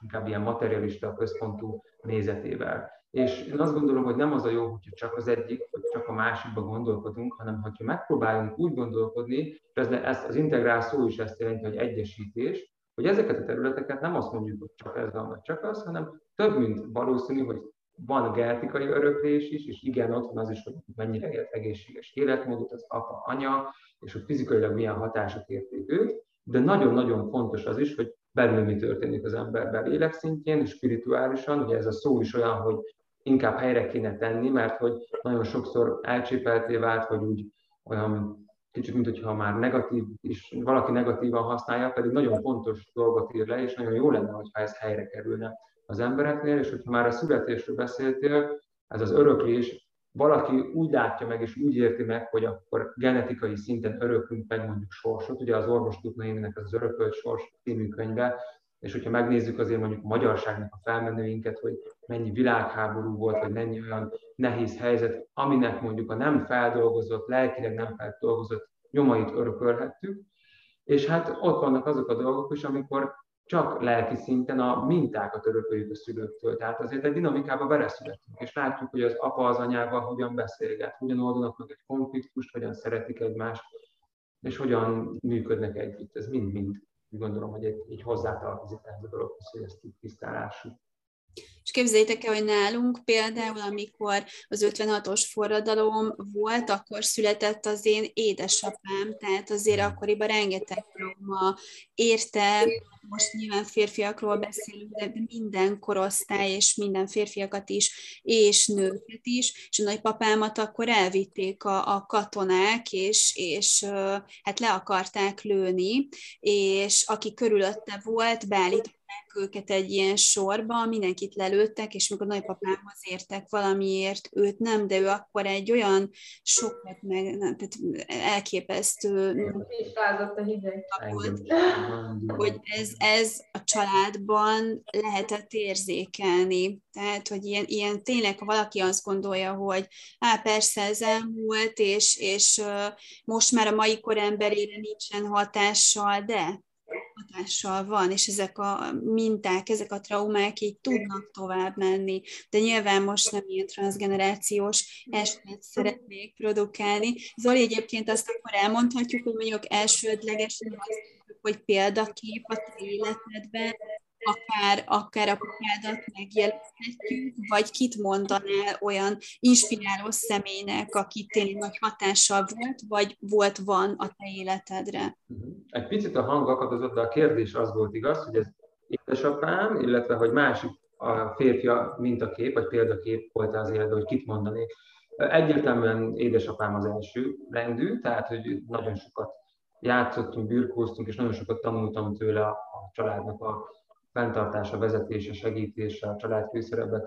inkább ilyen materialista központú nézetével. És én azt gondolom, hogy nem az a jó, hogyha csak az egyik, vagy csak a másikba gondolkodunk, hanem hogyha megpróbálunk úgy gondolkodni, és ez, ez az integrál szó is ezt jelenti, hogy egyesítés, hogy ezeket a területeket nem azt mondjuk, hogy csak ez van, csak az, hanem több, mint valószínű, hogy van genetikai öröklés is, és igen, ott van az is, hogy mennyire élt egészséges életmódot az apa, anya, és hogy fizikailag milyen hatások érték őt, de nagyon-nagyon fontos az is, hogy belül mi történik az emberben lélekszintjén, és spirituálisan, ugye ez a szó is olyan, hogy inkább helyre kéne tenni, mert hogy nagyon sokszor elcsépelté vált, vagy úgy olyan kicsit, mint hogyha már negatív, és valaki negatívan használja, pedig nagyon fontos dolgot ír le, és nagyon jó lenne, hogyha ez helyre kerülne az embereknél, és hogyha már a születésről beszéltél, ez az öröklés, valaki úgy látja meg, és úgy érti meg, hogy akkor genetikai szinten öröklünk meg mondjuk sorsot. Ugye az orvos Tutnaimnek az Örökölt Sors című könyve, és hogyha megnézzük azért mondjuk a magyarságnak a felmenőinket, hogy mennyi világháború volt, vagy mennyi olyan nehéz helyzet, aminek mondjuk a nem feldolgozott, lelkileg nem feldolgozott nyomait örökölhettük, és hát ott vannak azok a dolgok is, amikor csak lelki szinten a mintákat örököljük a szülőktől. Tehát azért egy dinamikába beleszületünk, és látjuk, hogy az apa az anyával hogyan beszélget, hogyan oldanak meg egy konfliktust, hogyan szeretik egymást, és hogyan működnek együtt. Ez mind-mind gondolom, hogy egy, így hozzátartozik ehhez a dologhoz, hogy ezt így. És képzeljétek el, hogy nálunk például, amikor az 56-os forradalom volt, akkor született az én édesapám, tehát azért akkoriban rengeteg trauma érte, most nyilván férfiakról beszélünk, de minden korosztály, és minden férfiakat is, és nőket is, és a nagypapámat akkor elvitték a, a katonák, és, és hát le akarták lőni, és aki körülötte volt, beállították őket egy ilyen sorba, mindenkit lelőttek, és mikor nagypapámhoz értek valamiért, őt nem, de ő akkor egy olyan sokat meg, nem, tehát elképesztő a hideg. hogy ez, ez a családban lehetett érzékelni. Tehát, hogy ilyen, ilyen tényleg, ha valaki azt gondolja, hogy á, persze ez elmúlt, és, és most már a mai kor emberére nincsen hatással, de hatással van, és ezek a minták, ezek a traumák így tudnak tovább menni. De nyilván most nem ilyen transgenerációs esetet szeretnék produkálni. Zoli, egyébként azt akkor elmondhatjuk, hogy mondjuk elsődlegesen az, hogy példakép a te életedben, akár, akár a apukádat megjelenthetjük, vagy kit mondanál olyan inspiráló személynek, aki tényleg nagy hatással volt, vagy volt, van a te életedre? Mhm. Egy picit a hang akadozott, de a kérdés az volt igaz, hogy ez édesapám, illetve hogy másik a férfia mintakép, vagy példakép volt az életben, hogy kit mondanék. Egyértelműen édesapám az első rendű, tehát hogy nagyon sokat játszottunk, birkóztunk, és nagyon sokat tanultam tőle a családnak a fenntartása, vezetése, segítése, a család főszerep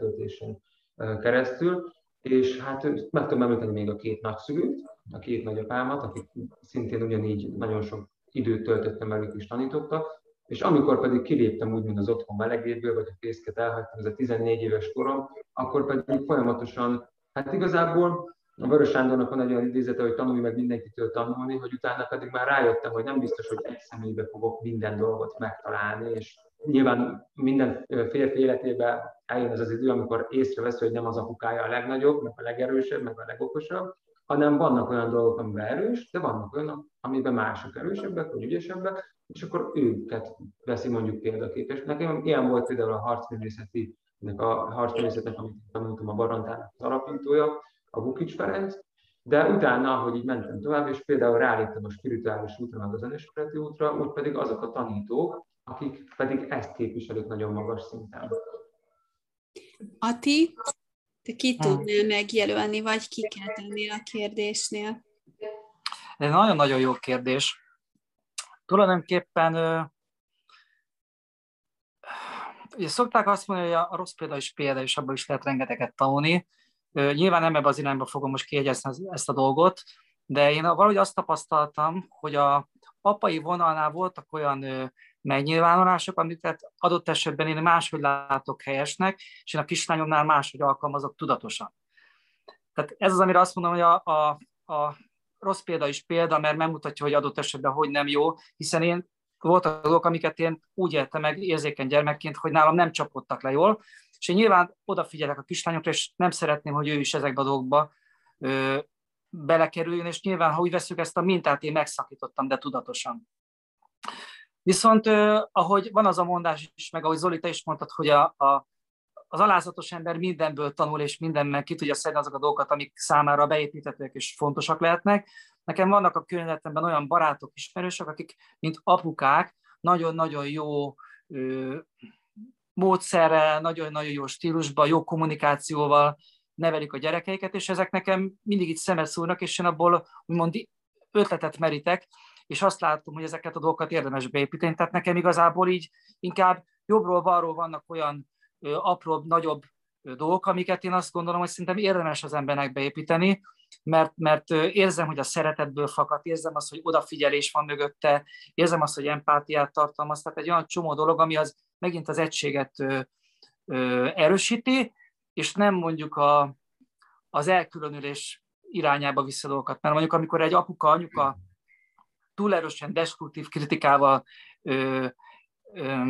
keresztül, és hát meg tudom említeni még a két nagyszülőt, a két nagyapámat, akik szintén ugyanígy nagyon sok időt töltöttem velük és tanítottak, és amikor pedig kiléptem úgymond az otthon melegéből, vagy a fészket elhagytam, ez a 14 éves korom, akkor pedig folyamatosan, hát igazából a Vörös Sándornak van egy olyan idézete, hogy tanulj meg mindenkitől tanulni, hogy utána pedig már rájöttem, hogy nem biztos, hogy egy személybe fogok minden dolgot megtalálni, és nyilván minden férfi életében eljön ez az idő, amikor észrevesz, hogy nem az apukája a legnagyobb, meg a legerősebb, meg a legokosabb, hanem vannak olyan dolgok, amiben erős, de vannak olyanok, amiben mások erősebbek, vagy ügyesebbek, és akkor őket veszi mondjuk példaképes. Nekem ilyen volt például a harcművészeti, a harcművészetnek, amit tanultam a Barantának az alapítója, a Vukics Ferenc, de utána, ahogy így mentem tovább, és például ráléptem a spirituális útra, meg az önismereti útra, úgy pedig azok a tanítók, akik pedig ezt képviselik nagyon magas szinten. Ati, te ki hm. tudnál megjelölni, vagy ki kell tenni a kérdésnél? Ez nagyon-nagyon jó kérdés. Tulajdonképpen ugye szokták azt mondani, hogy a rossz példa is példa, és abból is lehet rengeteget tanulni. Nyilván nem ebbe az irányba fogom most kiegyezni ezt a dolgot, de én valahogy azt tapasztaltam, hogy a apai vonalnál voltak olyan megnyilvánulások, amit adott esetben én máshogy látok helyesnek, és én a kislányomnál máshogy alkalmazok tudatosan. Tehát ez az, amire azt mondom, hogy a, a, a rossz példa is példa, mert megmutatja, hogy adott esetben hogy nem jó, hiszen én voltak dolgok, amiket én úgy éltem meg érzékeny gyermekként, hogy nálam nem csapottak le jól, és én nyilván odafigyelek a kislányokra, és nem szeretném, hogy ő is ezekbe a dolgokba ö, belekerüljön, és nyilván, ha úgy veszük ezt a mintát, én megszakítottam, de tudatosan. Viszont ahogy van az a mondás is, meg ahogy Zoli, te is mondtad, hogy a, a, az alázatos ember mindenből tanul, és mindenben ki tudja szedni azok a dolgokat, amik számára beépíthetőek és fontosak lehetnek. Nekem vannak a környezetemben olyan barátok, ismerősök, akik, mint apukák, nagyon-nagyon jó ö, módszerrel, nagyon-nagyon jó stílusban, jó kommunikációval nevelik a gyerekeiket, és ezek nekem mindig itt szemet szúrnak, és én abból úgymond ötletet merítek, és azt látom, hogy ezeket a dolgokat érdemes beépíteni. Tehát nekem igazából így inkább jobbról-balról vannak olyan apróbb, nagyobb dolgok, amiket én azt gondolom, hogy szerintem érdemes az embernek beépíteni, mert, mert érzem, hogy a szeretetből fakad, érzem azt, hogy odafigyelés van mögötte, érzem azt, hogy empátiát tartalmaz, tehát egy olyan csomó dolog, ami az megint az egységet ö, ö, erősíti, és nem mondjuk a, az elkülönülés irányába vissza dolgokat. Mert mondjuk amikor egy apuka, anyuka túl erősen destruktív kritikával ö, ö,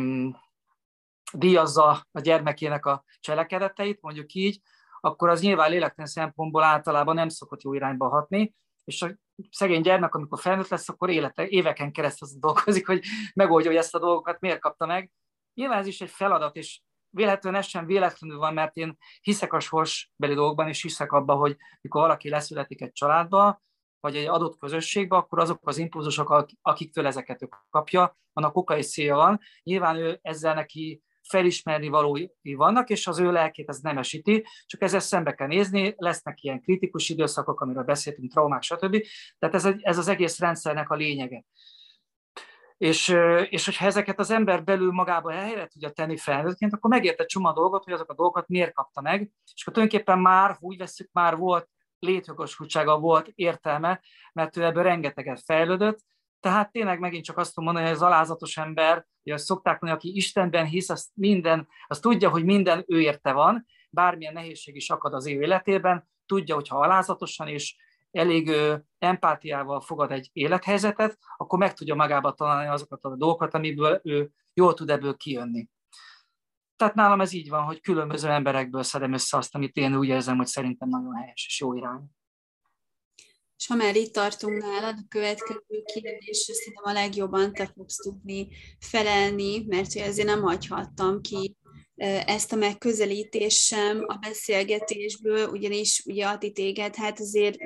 díjazza a gyermekének a cselekedeteit, mondjuk így, akkor az nyilván lélektelen szempontból általában nem szokott jó irányba hatni, és a szegény gyermek, amikor felnőtt lesz, akkor élete, éveken keresztül dolgozik, hogy megoldja, hogy ezt a dolgokat miért kapta meg. Nyilván ez is egy feladat, és véletlenül ez sem véletlenül van, mert én hiszek a sorsbeli dolgokban, és hiszek abban, hogy mikor valaki leszületik egy családba, vagy egy adott közösségbe, akkor azok az impulzusok, akiktől ezeket ő kapja, annak oka és célja van. Nyilván ő ezzel neki felismerni valói vannak, és az ő lelkét ez nemesíti, csak ezzel szembe kell nézni, lesznek ilyen kritikus időszakok, amiről beszéltünk, traumák, stb. Tehát ez, ez az egész rendszernek a lényege. És, és hogyha ezeket az ember belül magába helyre tudja tenni felnőttként, akkor megért egy csomó dolgot, hogy azok a dolgokat miért kapta meg, és akkor tulajdonképpen már, úgy veszük, már volt létjogosultsága, volt értelme, mert ő ebből rengeteget fejlődött, tehát tényleg megint csak azt tudom mondani, hogy az alázatos ember, hogy azt szokták mondani, aki Istenben hisz, az minden, az tudja, hogy minden ő érte van, bármilyen nehézség is akad az ő életében, tudja, hogy ha alázatosan és elég empátiával fogad egy élethelyzetet, akkor meg tudja magába találni azokat a dolgokat, amiből ő jól tud ebből kijönni. Tehát nálam ez így van, hogy különböző emberekből szedem össze azt, amit én úgy érzem, hogy szerintem nagyon helyes és jó irány. És ha már itt tartunk nálad, a következő kérdésre szerintem a legjobban te fogsz tudni felelni, mert ezért nem hagyhattam ki ezt a megközelítést sem a beszélgetésből, ugyanis ugye Ati téged, hát azért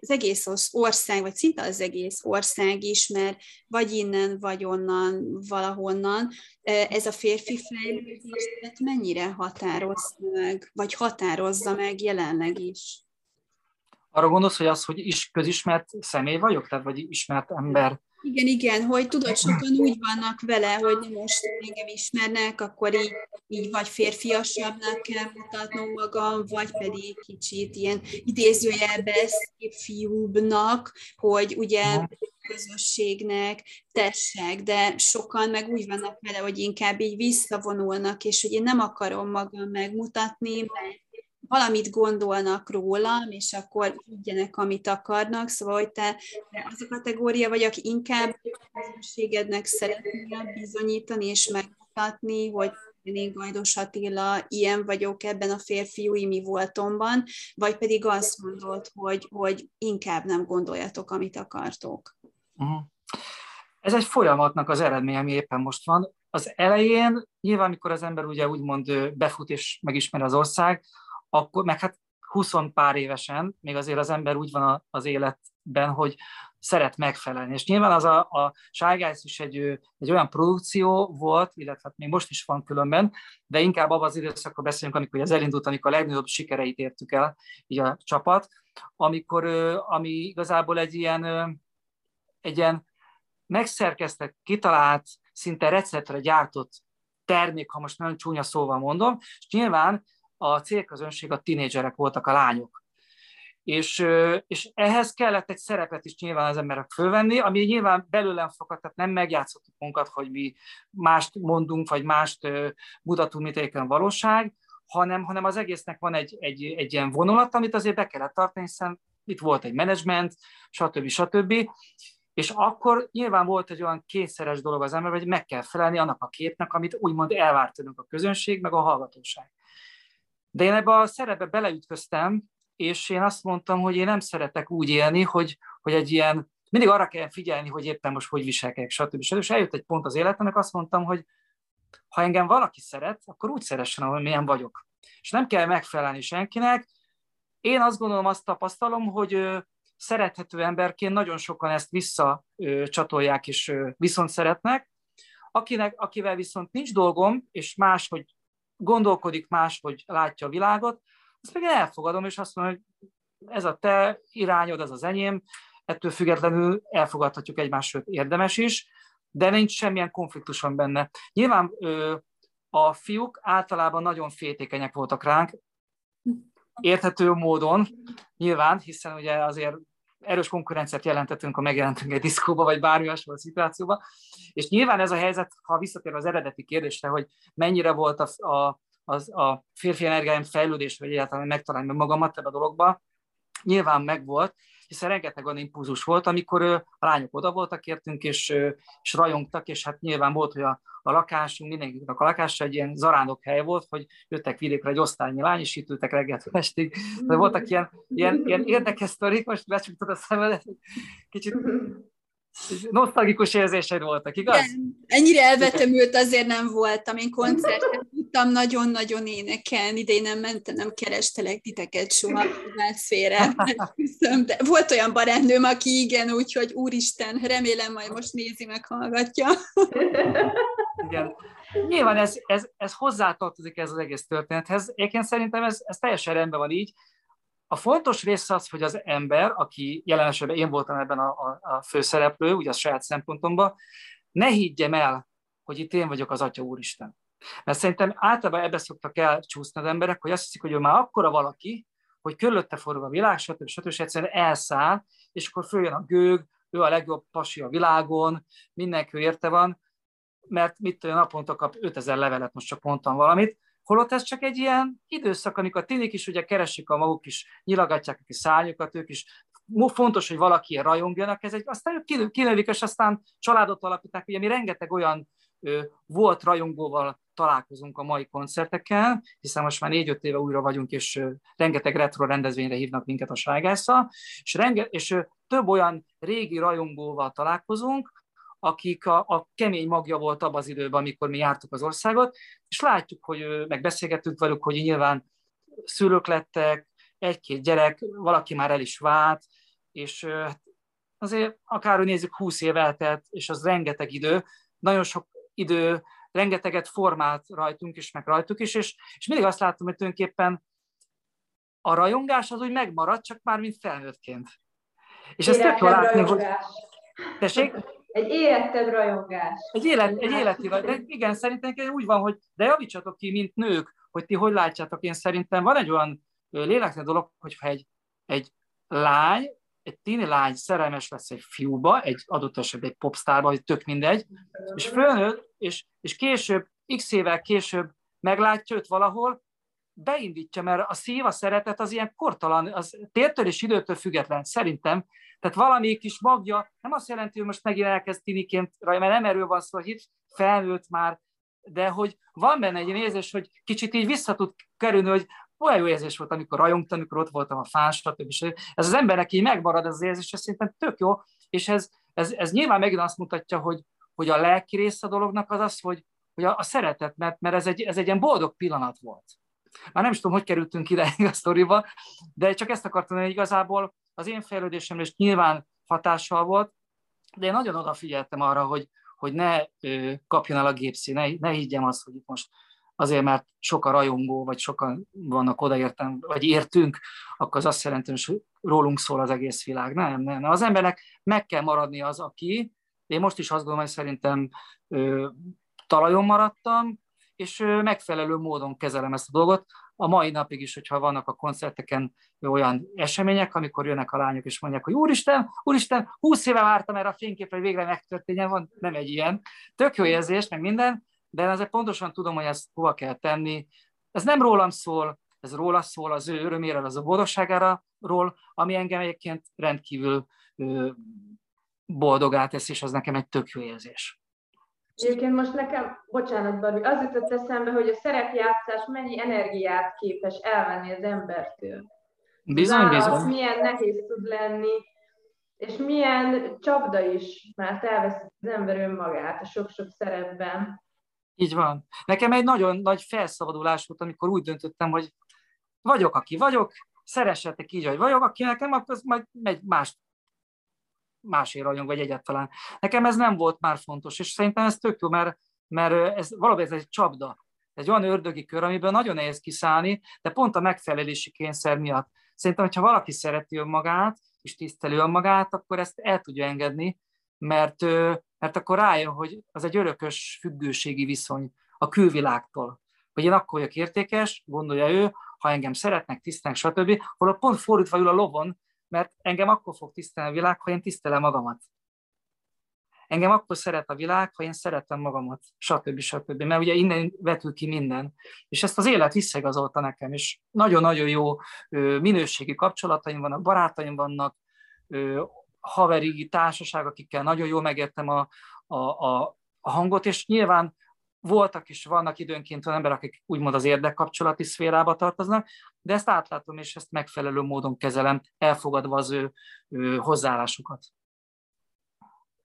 az egész ország, vagy szinte az egész ország ismer, vagy innen, vagy onnan, valahonnan. Ez a férfi fejlődés mennyire határoz meg, vagy határozza meg jelenleg is? Arra gondolsz, hogy az, hogy is közismert személy vagyok, tehát vagy ismert ember igen, igen, hogy tudod, sokan úgy vannak vele, hogy most engem ismernek, akkor így, így vagy férfiasabbnak kell mutatnom magam, vagy pedig kicsit ilyen idézőjelbe szép fiúbbnak, hogy ugye közösségnek tessek, de sokan meg úgy vannak vele, hogy inkább így visszavonulnak, és hogy én nem akarom magam megmutatni, mert valamit gondolnak rólam, és akkor higgyenek, amit akarnak, szóval, hogy te, te az a kategória vagy, aki inkább közönségednek szeretnél bizonyítani és megmutatni, hogy én Gajdos Attila, ilyen vagyok ebben a férfiúi mi voltomban, vagy pedig azt mondod, hogy, hogy inkább nem gondoljatok, amit akartok. Uh-huh. Ez egy folyamatnak az eredménye, ami éppen most van. Az elején, nyilván, amikor az ember ugye úgymond befut és megismer az ország, akkor, meg hát 20 pár évesen, még azért az ember úgy van az életben, hogy szeret megfelelni. És nyilván az a, a Ságász is egy, egy olyan produkció volt, illetve hát még most is van különben, de inkább abban az időszakban beszélünk, amikor az elindult, amikor a legnagyobb sikereit értük el, így a csapat, amikor, ami igazából egy ilyen, egy ilyen megszerkesztett, kitalált, szinte receptre gyártott termék, ha most nagyon csúnya szóval mondom, és nyilván a célközönség a tinédzserek voltak a lányok. És, és ehhez kellett egy szerepet is nyilván az emberek fölvenni, ami nyilván belőlem fokat, tehát nem megjátszottuk munkat, hogy mi mást mondunk, vagy mást mutatunk, mint egyébként valóság, hanem, hanem az egésznek van egy, egy, egy ilyen vonulat, amit azért be kellett tartani, hiszen itt volt egy menedzsment, stb. stb. És akkor nyilván volt egy olyan kényszeres dolog az ember, hogy meg kell felelni annak a képnek, amit úgymond elvárt a közönség, meg a hallgatóság. De én ebbe a szerepbe beleütköztem, és én azt mondtam, hogy én nem szeretek úgy élni, hogy, hogy egy ilyen, mindig arra kell figyelni, hogy éppen most hogy viselkedek, stb. stb. És eljött egy pont az életemnek, azt mondtam, hogy ha engem valaki szeret, akkor úgy szeressen, ahol milyen vagyok. És nem kell megfelelni senkinek. Én azt gondolom, azt tapasztalom, hogy szerethető emberként nagyon sokan ezt visszacsatolják és viszont szeretnek. Akinek, akivel viszont nincs dolgom, és más, hogy gondolkodik máshogy látja a világot, azt meg elfogadom, és azt mondom, hogy ez a te irányod, ez az enyém, ettől függetlenül elfogadhatjuk egymást, sőt érdemes is, de nincs semmilyen konfliktuson benne. Nyilván a fiúk általában nagyon féltékenyek voltak ránk, érthető módon, nyilván, hiszen ugye azért erős konkurenciát jelentettünk, ha megjelentünk egy diszkóba, vagy bármi hasonló szituációba. És nyilván ez a helyzet, ha visszatér az eredeti kérdésre, hogy mennyire volt a, a, az, a férfi energiáim fejlődés, vagy egyáltalán megtalálni magamat ebbe a dologba, nyilván megvolt, hiszen rengeteg olyan impulzus volt, amikor a lányok oda voltak értünk, és, és rajongtak, és hát nyilván volt, hogy a, a lakásunk, mindenkinek a lakása egy ilyen zarándok hely volt, hogy jöttek vidékre egy osztálynyi lány, és itt ültek reggelt estig. De voltak ilyen, ilyen, ilyen érdekes sztorik, most becsuktad a szemedet, kicsit Nosztalgikus érzéseid voltak, igaz? Igen, ennyire elvetemült azért nem voltam. Én koncerten tudtam nagyon-nagyon énekelni, de én nem mentem, nem kerestelek titeket soha félre. De volt olyan barátnőm, aki igen, úgyhogy úristen, remélem majd most nézi, meg hallgatja. Igen. Nyilván ez, ez, ez hozzátartozik ez az egész történethez. Én szerintem ez, ez teljesen rendben van így. A fontos része az, hogy az ember, aki jelen esetben én voltam ebben a, a, a főszereplő, ugye a saját szempontomban, ne higgyem el, hogy itt én vagyok az Atya Úristen. Mert szerintem általában ebbe szoktak elcsúszni az emberek, hogy azt hiszik, hogy ő már akkora valaki, hogy körülötte forog a világ, stb. stb. és egyszerűen elszáll, és akkor följön a gőg, ő a legjobb pasi a világon, mindenki érte van, mert mit tudom, naponta kap 5000 levelet, most csak mondtam valamit, holott ez csak egy ilyen időszak, amikor a tinik is ugye keresik a maguk is, nyilagatják a kis szárnyukat, ők is. Fontos, hogy valaki rajongjanak, ez egy, aztán ők kinövik, és aztán családot alapíták, ugye mi rengeteg olyan ö, volt rajongóval találkozunk a mai koncerteken, hiszen most már négy-öt éve újra vagyunk, és ö, rengeteg retro rendezvényre hívnak minket a Svágásszal, és, renge, és ö, több olyan régi rajongóval találkozunk, akik a, a kemény magja volt abban az időben, amikor mi jártuk az országot, és látjuk, hogy meg beszélgettünk velük, hogy nyilván szülők lettek, egy-két gyerek, valaki már el is vált, és hát azért akárhogy nézzük, 20 év eltelt, és az rengeteg idő, nagyon sok idő, rengeteget formált rajtunk is, meg rajtuk is, és, és mindig azt látom, hogy tulajdonképpen a rajongás az úgy megmarad, csak már mint felnőttként. És ezt tök látni, hogy... Tessék? Egy életebb rajongás. Egy, élet, egy életi de igen, szerintem úgy van, hogy de javítsatok ki, mint nők, hogy ti hogy látjátok. Én szerintem van egy olyan léleknek dolog, hogyha egy, egy lány, egy tini lány szerelmes lesz egy fiúba, egy adott esetben egy popstárba, vagy tök mindegy, és fölnőtt, és, és később, x évvel később meglátja őt valahol, beindítja, mert a szív, a szeretet az ilyen kortalan, az tértől és időtől független, szerintem. Tehát valami kis magja, nem azt jelenti, hogy most megint elkezd tiniként, mert nem erről van szó, hogy felnőtt már, de hogy van benne egy érzés, hogy kicsit így vissza tud kerülni, hogy olyan jó érzés volt, amikor rajongtam, amikor ott voltam a fán, stb. Ez az embernek így megmarad az érzés, ez szerintem tök jó, és ez, ez, ez nyilván megint azt mutatja, hogy, hogy a lelki része a dolognak az az, hogy, hogy a, a szeretet, mert, mert ez, egy, ez egy ilyen boldog pillanat volt. Már nem is tudom, hogy kerültünk ide a sztoriba, de csak ezt akartam, hogy igazából az én fejlődésemre is nyilván hatással volt, de én nagyon odafigyeltem arra, hogy, hogy ne ö, kapjon el a gépszín, ne, ne higgyem azt, hogy itt most azért, mert sok a rajongó, vagy sokan vannak odaértem, vagy értünk, akkor az azt jelenti, hogy rólunk szól az egész világ. Nem, nem. Az embernek meg kell maradni az, aki, én most is azt gondolom, hogy szerintem ö, talajon maradtam, és megfelelő módon kezelem ezt a dolgot. A mai napig is, hogyha vannak a koncerteken olyan események, amikor jönnek a lányok és mondják, hogy úristen, úristen, húsz éve vártam erre a fényképre, hogy végre megtörténjen, van nem egy ilyen. Tök jó érzés, meg minden, de azért pontosan tudom, hogy ezt hova kell tenni. Ez nem rólam szól, ez róla szól, az ő örömére, az a boldogságára ról, ami engem egyébként rendkívül boldogá tesz, és az nekem egy tök jó érzés. Egyébként most nekem, bocsánat, Barbi, az jutott eszembe, hogy a szerepjátszás mennyi energiát képes elvenni az embertől. Bizony, az bizony. milyen nehéz tud lenni, és milyen csapda is, mert elveszi az ember önmagát a sok-sok szerepben. Így van. Nekem egy nagyon nagy felszabadulás volt, amikor úgy döntöttem, hogy vagyok, aki vagyok, szeressetek így, hogy vagyok, aki nekem, akkor majd megy más másért rajong, vagy egyáltalán. Nekem ez nem volt már fontos, és szerintem ez tök jó, mert, mert ez valóban ez egy csapda. Egy olyan ördögi kör, amiből nagyon nehéz kiszállni, de pont a megfelelési kényszer miatt. Szerintem, hogyha valaki szereti önmagát, és tiszteli önmagát, akkor ezt el tudja engedni, mert, mert akkor rájön, hogy az egy örökös függőségi viszony a külvilágtól. Hogy én akkor vagyok értékes, gondolja ő, ha engem szeretnek, tisztelnek, stb. Holott pont fordítva ül a lovon, mert engem akkor fog tisztelni a világ, ha én tisztelem magamat. Engem akkor szeret a világ, ha én szeretem magamat, stb. stb. Mert ugye innen vetül ki minden. És ezt az élet visszaigazolta nekem, és nagyon-nagyon jó minőségi kapcsolataim vannak, barátaim vannak, haveri társaság, akikkel nagyon jól megértem a, a, a, a hangot, és nyilván voltak és vannak időnként olyan emberek, akik úgymond az érdekkapcsolati szférába tartoznak, de ezt átlátom, és ezt megfelelő módon kezelem, elfogadva az ő, ő hozzáállásukat.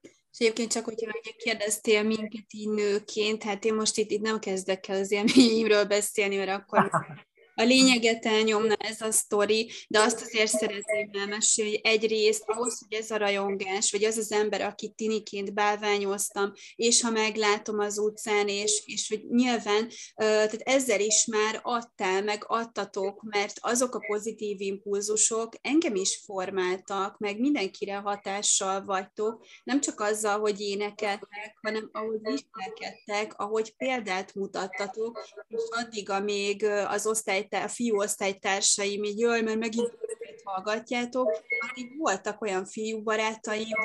És egyébként csak, hogyha kérdeztél minket így nőként, hát én most itt, itt nem kezdek el az élményeimről beszélni, mert akkor a lényeget elnyomna ez a sztori, de azt azért szeretném elmesélni, hogy egyrészt ahhoz, hogy ez a rajongás, vagy az az ember, akit tiniként bálványoztam, és ha meglátom az utcán, és, és hogy nyilván, tehát ezzel is már adtál, meg adtatok, mert azok a pozitív impulzusok engem is formáltak, meg mindenkire hatással vagytok, nem csak azzal, hogy énekeltek, hanem ahogy viselkedtek, ahogy példát mutattatok, és addig, amíg az osztálytár, fiú osztálytársaim így jól, mert megint hallgatjátok, addig voltak olyan fiú barátaim,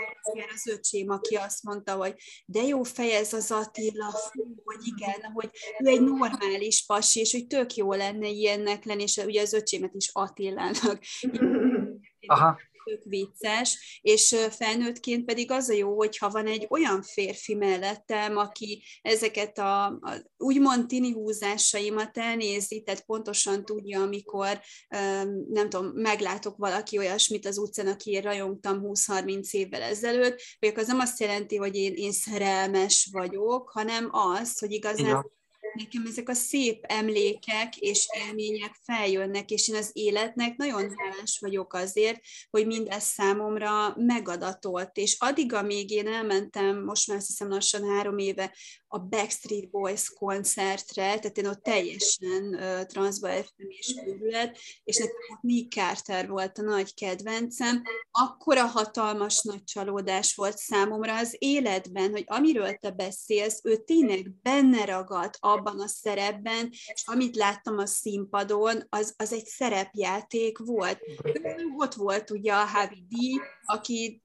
az öcsém, aki azt mondta, hogy de jó fejez az Attila, fú, hogy igen, hogy ő egy normális pasi, és hogy tök jó lenne ilyennek lenni, és ugye az öcsémet is Attilának. Aha tök vicces, és felnőttként pedig az a jó, hogyha van egy olyan férfi mellettem, aki ezeket a, a úgymond tini húzásaimat elnézi, tehát pontosan tudja, amikor nem tudom, meglátok valaki olyasmit az utcán, aki én rajongtam 20-30 évvel ezelőtt, vagy az nem azt jelenti, hogy én, én szerelmes vagyok, hanem az, hogy igazán ja nekem ezek a szép emlékek és élmények feljönnek, és én az életnek nagyon hálás vagyok azért, hogy mindez számomra megadatott, és addig, amíg én elmentem, most már azt hiszem lassan három éve, a Backstreet Boys koncertre, tehát én ott teljesen uh, transzba és körület, és nekem ott Nick Carter volt a nagy kedvencem, akkora hatalmas nagy csalódás volt számomra az életben, hogy amiről te beszélsz, ő tényleg benne ragadt abban a szerepben, és amit láttam a színpadon, az, az egy szerepjáték volt. Ő ott volt ugye a Havi D, aki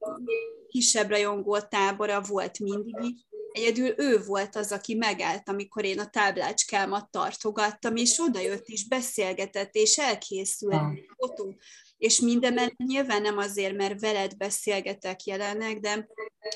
kisebb rajongó tábora volt mindig Egyedül ő volt az, aki megállt, amikor én a táblácskámat tartogattam, és odajött is, beszélgetett, és elkészült a fotó. És mindemellett nyilván nem azért, mert veled beszélgetek jelenek, de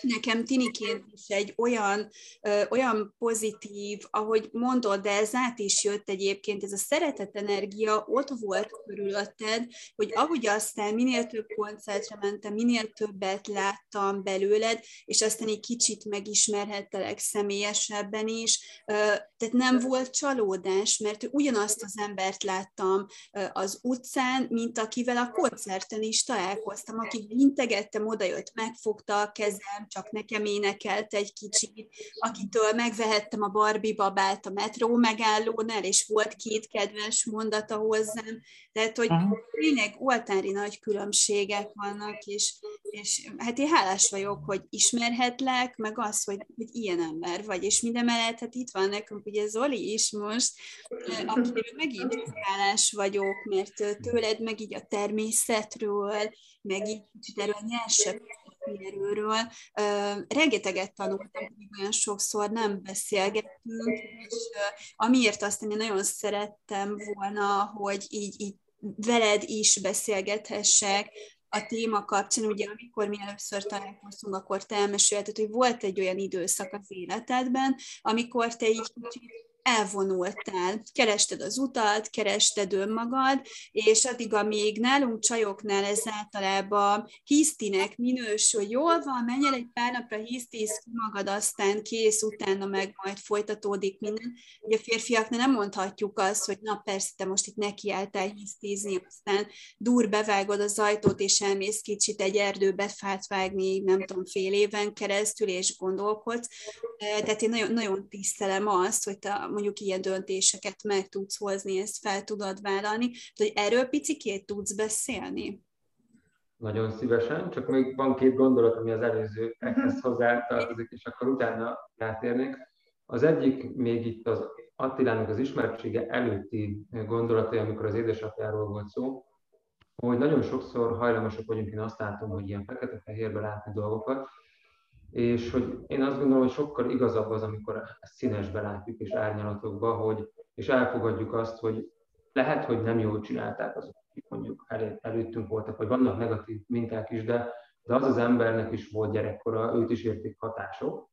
nekem tiniként is egy olyan, ö, olyan pozitív, ahogy mondod, de ez át is jött egyébként, ez a szeretet energia ott volt körülötted, hogy ahogy aztán minél több koncertre mentem, minél többet láttam belőled, és aztán egy kicsit megismerhettelek személyesebben is, ö, tehát nem volt csalódás, mert ugyanazt az embert láttam ö, az utcán, mint akivel a koncerten is találkoztam, aki integettem, odajött, megfogta a kezem, nem csak nekem énekelt egy kicsit, akitől megvehettem a Barbie babát a metró megállónál, és volt két kedves mondata hozzám, tehát, hogy tényleg oltári nagy különbségek vannak, és, és hát én hálás vagyok, hogy ismerhetlek, meg az, hogy, hogy ilyen ember vagy, és minden mellett, hát itt van nekünk ugye Zoli is most, akiről megint hálás vagyok, mert tőled meg így a természetről, meg így kicsit erről a nyersebb erőről. Rengeteget tanultam, olyan sokszor nem beszélgettünk, és amiért azt én nagyon szerettem volna, hogy így, így veled is beszélgethessek, a téma kapcsán, ugye amikor mi először találkoztunk, akkor te elmesélted, hogy volt egy olyan időszak az életedben, amikor te így kicsit elvonultál, kerested az utat, kerested önmagad, és addig, amíg nálunk csajoknál ez általában hisztinek minősül, jól van, menj el egy pár napra hisztisz magad, aztán kész, utána meg majd folytatódik minden. Ugye a férfiaknál nem mondhatjuk azt, hogy na persze, te most itt nekiálltál hisztizni, aztán dur bevágod az ajtót, és elmész kicsit egy erdőbe fát vágni, nem tudom, fél éven keresztül, és gondolkodsz. Tehát én nagyon, nagyon tisztelem azt, hogy te mondjuk ilyen döntéseket meg tudsz hozni, ezt fel tudod vállalni, de hogy erről picikét tudsz beszélni? Nagyon szívesen, csak még van két gondolat, ami az előzőekhez mhm. hozzátartozik, és akkor utána rátérnék. Az egyik még itt az Attilának az ismertsége előtti gondolatai, amikor az édesapjáról volt szó, hogy nagyon sokszor hajlamosak vagyunk, én azt látom, hogy ilyen fekete-fehérbe látni dolgokat, és hogy én azt gondolom, hogy sokkal igazabb az, amikor ezt színesbe látjuk és árnyalatokba, hogy, és elfogadjuk azt, hogy lehet, hogy nem jól csinálták azok, akik mondjuk elő, előttünk voltak, vagy vannak negatív minták is, de, de az az embernek is volt gyerekkora, őt is érték hatások,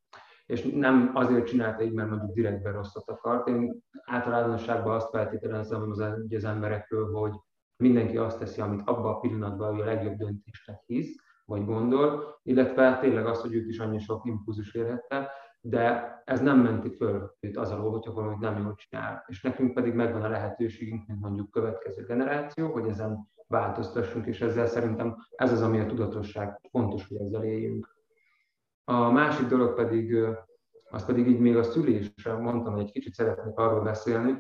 és nem azért csinálta így, mert mondjuk direktben rosszat akart. Én általánosságban azt feltételezem az, az emberekről, hogy mindenki azt teszi, amit abban a pillanatban ő a legjobb döntésnek hisz, vagy gondol, illetve tényleg az, hogy őt is annyi sok impulzus érhette, de ez nem menti föl itt az alól, hogyha valamit nem jól csinál. És nekünk pedig megvan a lehetőségünk, mint mondjuk következő generáció, hogy ezen változtassunk, és ezzel szerintem ez az, ami a tudatosság, fontos, hogy ezzel éljünk. A másik dolog pedig, az pedig így még a szülésre mondtam, hogy egy kicsit szeretnék arról beszélni.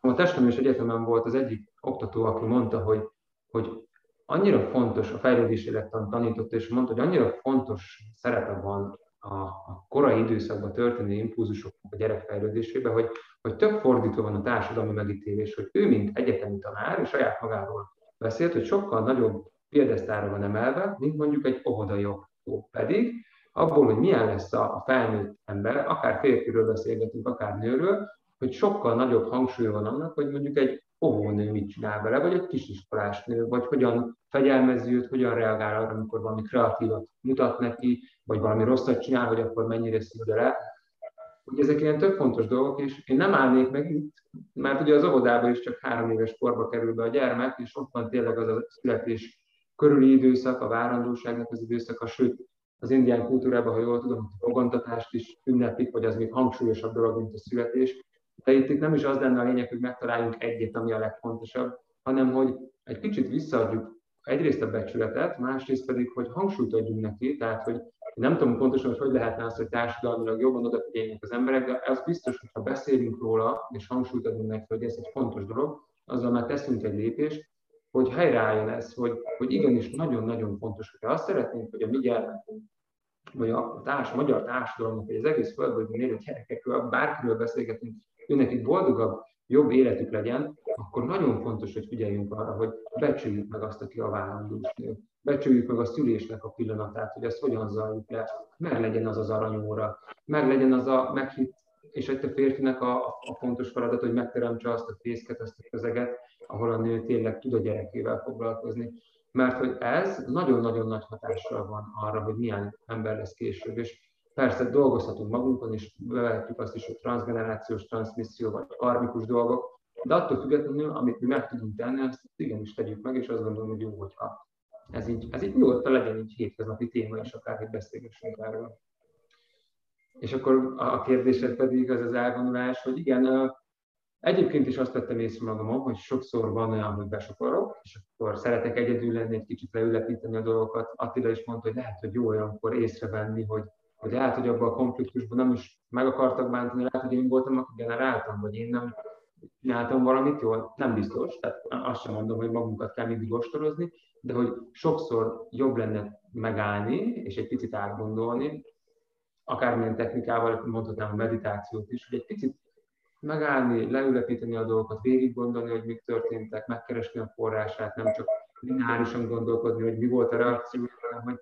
A testnevelés egyetemen volt az egyik oktató, aki mondta, hogy, hogy annyira fontos, a fejlődési élettan tanította, és mondta, hogy annyira fontos szerepe van a, a korai időszakban történő impulzusoknak a gyerek fejlődésében, hogy, hogy több fordítva van a társadalmi megítélés, hogy ő, mint egyetemi tanár, és saját magáról beszélt, hogy sokkal nagyobb piedesztára van emelve, mint mondjuk egy óvodai oktató. Pedig abból, hogy milyen lesz a felnőtt ember, akár férfiről beszélgetünk, akár nőről, hogy sokkal nagyobb hangsúly van annak, hogy mondjuk egy óvónő mit csinál vele, vagy egy kisiskolás nő, vagy hogyan fegyelmezi őt, hogyan reagál arra, amikor valami kreatívat mutat neki, vagy valami rosszat csinál, hogy akkor mennyire szívja le. Ugye ezek ilyen tök fontos dolgok, és én nem állnék meg itt, mert ugye az óvodában is csak három éves korba kerül be a gyermek, és ott van tényleg az a születés körüli időszak, a várandóságnak az időszaka, sőt, az indián kultúrában, ha jól tudom, a fogantatást is ünneplik, vagy az még hangsúlyosabb dolog, mint a születés. De itt, itt nem is az lenne a lényeg, hogy megtaláljunk egyet, ami a legfontosabb, hanem hogy egy kicsit visszaadjuk egyrészt a becsületet, másrészt pedig, hogy hangsúlyt adjunk neki, tehát hogy nem tudom pontosan, hogy hogy lehetne az, hogy társadalmilag jobban odafigyeljenek az emberek, de az biztos, hogy ha beszélünk róla, és hangsúlyt adunk neki, hogy ez egy fontos dolog, azzal már teszünk egy lépést, hogy helyreálljon ez, hogy, hogy igenis nagyon-nagyon fontos, hogyha azt szeretnénk, hogy a mi gyermekünk, vagy a társ, a magyar társadalomnak, vagy az egész földből élő gyerekekről, bárkiről beszélgetünk, ő nekik boldogabb, jobb életük legyen, akkor nagyon fontos, hogy figyeljünk arra, hogy becsüljük meg azt, aki a vállandós nő. Becsüljük meg a szülésnek a pillanatát, hogy ezt hogyan zajlik le, meg legyen az az aranyóra, meg legyen az a meghitt, és egy a férfinek a, a fontos feladat, hogy megteremtse azt a fészket, azt a közeget, ahol a nő tényleg tud a gyerekével foglalkozni. Mert hogy ez nagyon-nagyon nagy hatással van arra, hogy milyen ember lesz később. És persze dolgozhatunk magunkon, és bevehetjük azt is, hogy transgenerációs transmisszió, vagy karmikus dolgok, de attól függetlenül, amit mi meg tudunk tenni, azt igenis tegyük meg, és azt gondolom, hogy jó, hogyha ez így, ez így nyugodtan legyen így hétköznapi téma, és akár hogy beszélgessünk erről. És akkor a kérdésed pedig az az elgondolás, hogy igen, Egyébként is azt vettem észre magamon, hogy sokszor van olyan, hogy besokorok, és akkor szeretek egyedül lenni, egy kicsit leülepíteni a dolgokat. Attila is mondta, hogy lehet, hogy jó olyankor észrevenni, hogy, hogy lehet, hogy abban a konfliktusban nem is meg akartak bántani, lehet, hogy én voltam, aki generáltam, vagy én nem csináltam valamit jól, nem biztos, tehát azt sem mondom, hogy magunkat kell mindig ostorozni, de hogy sokszor jobb lenne megállni, és egy picit átgondolni, akármilyen technikával, mondhatnám a meditációt is, hogy egy picit megállni, leülepíteni a dolgokat, végig gondolni, hogy mik történtek, megkeresni a forrását, nem csak lineárisan gondolkodni, hogy mi volt a reakció, hanem hogy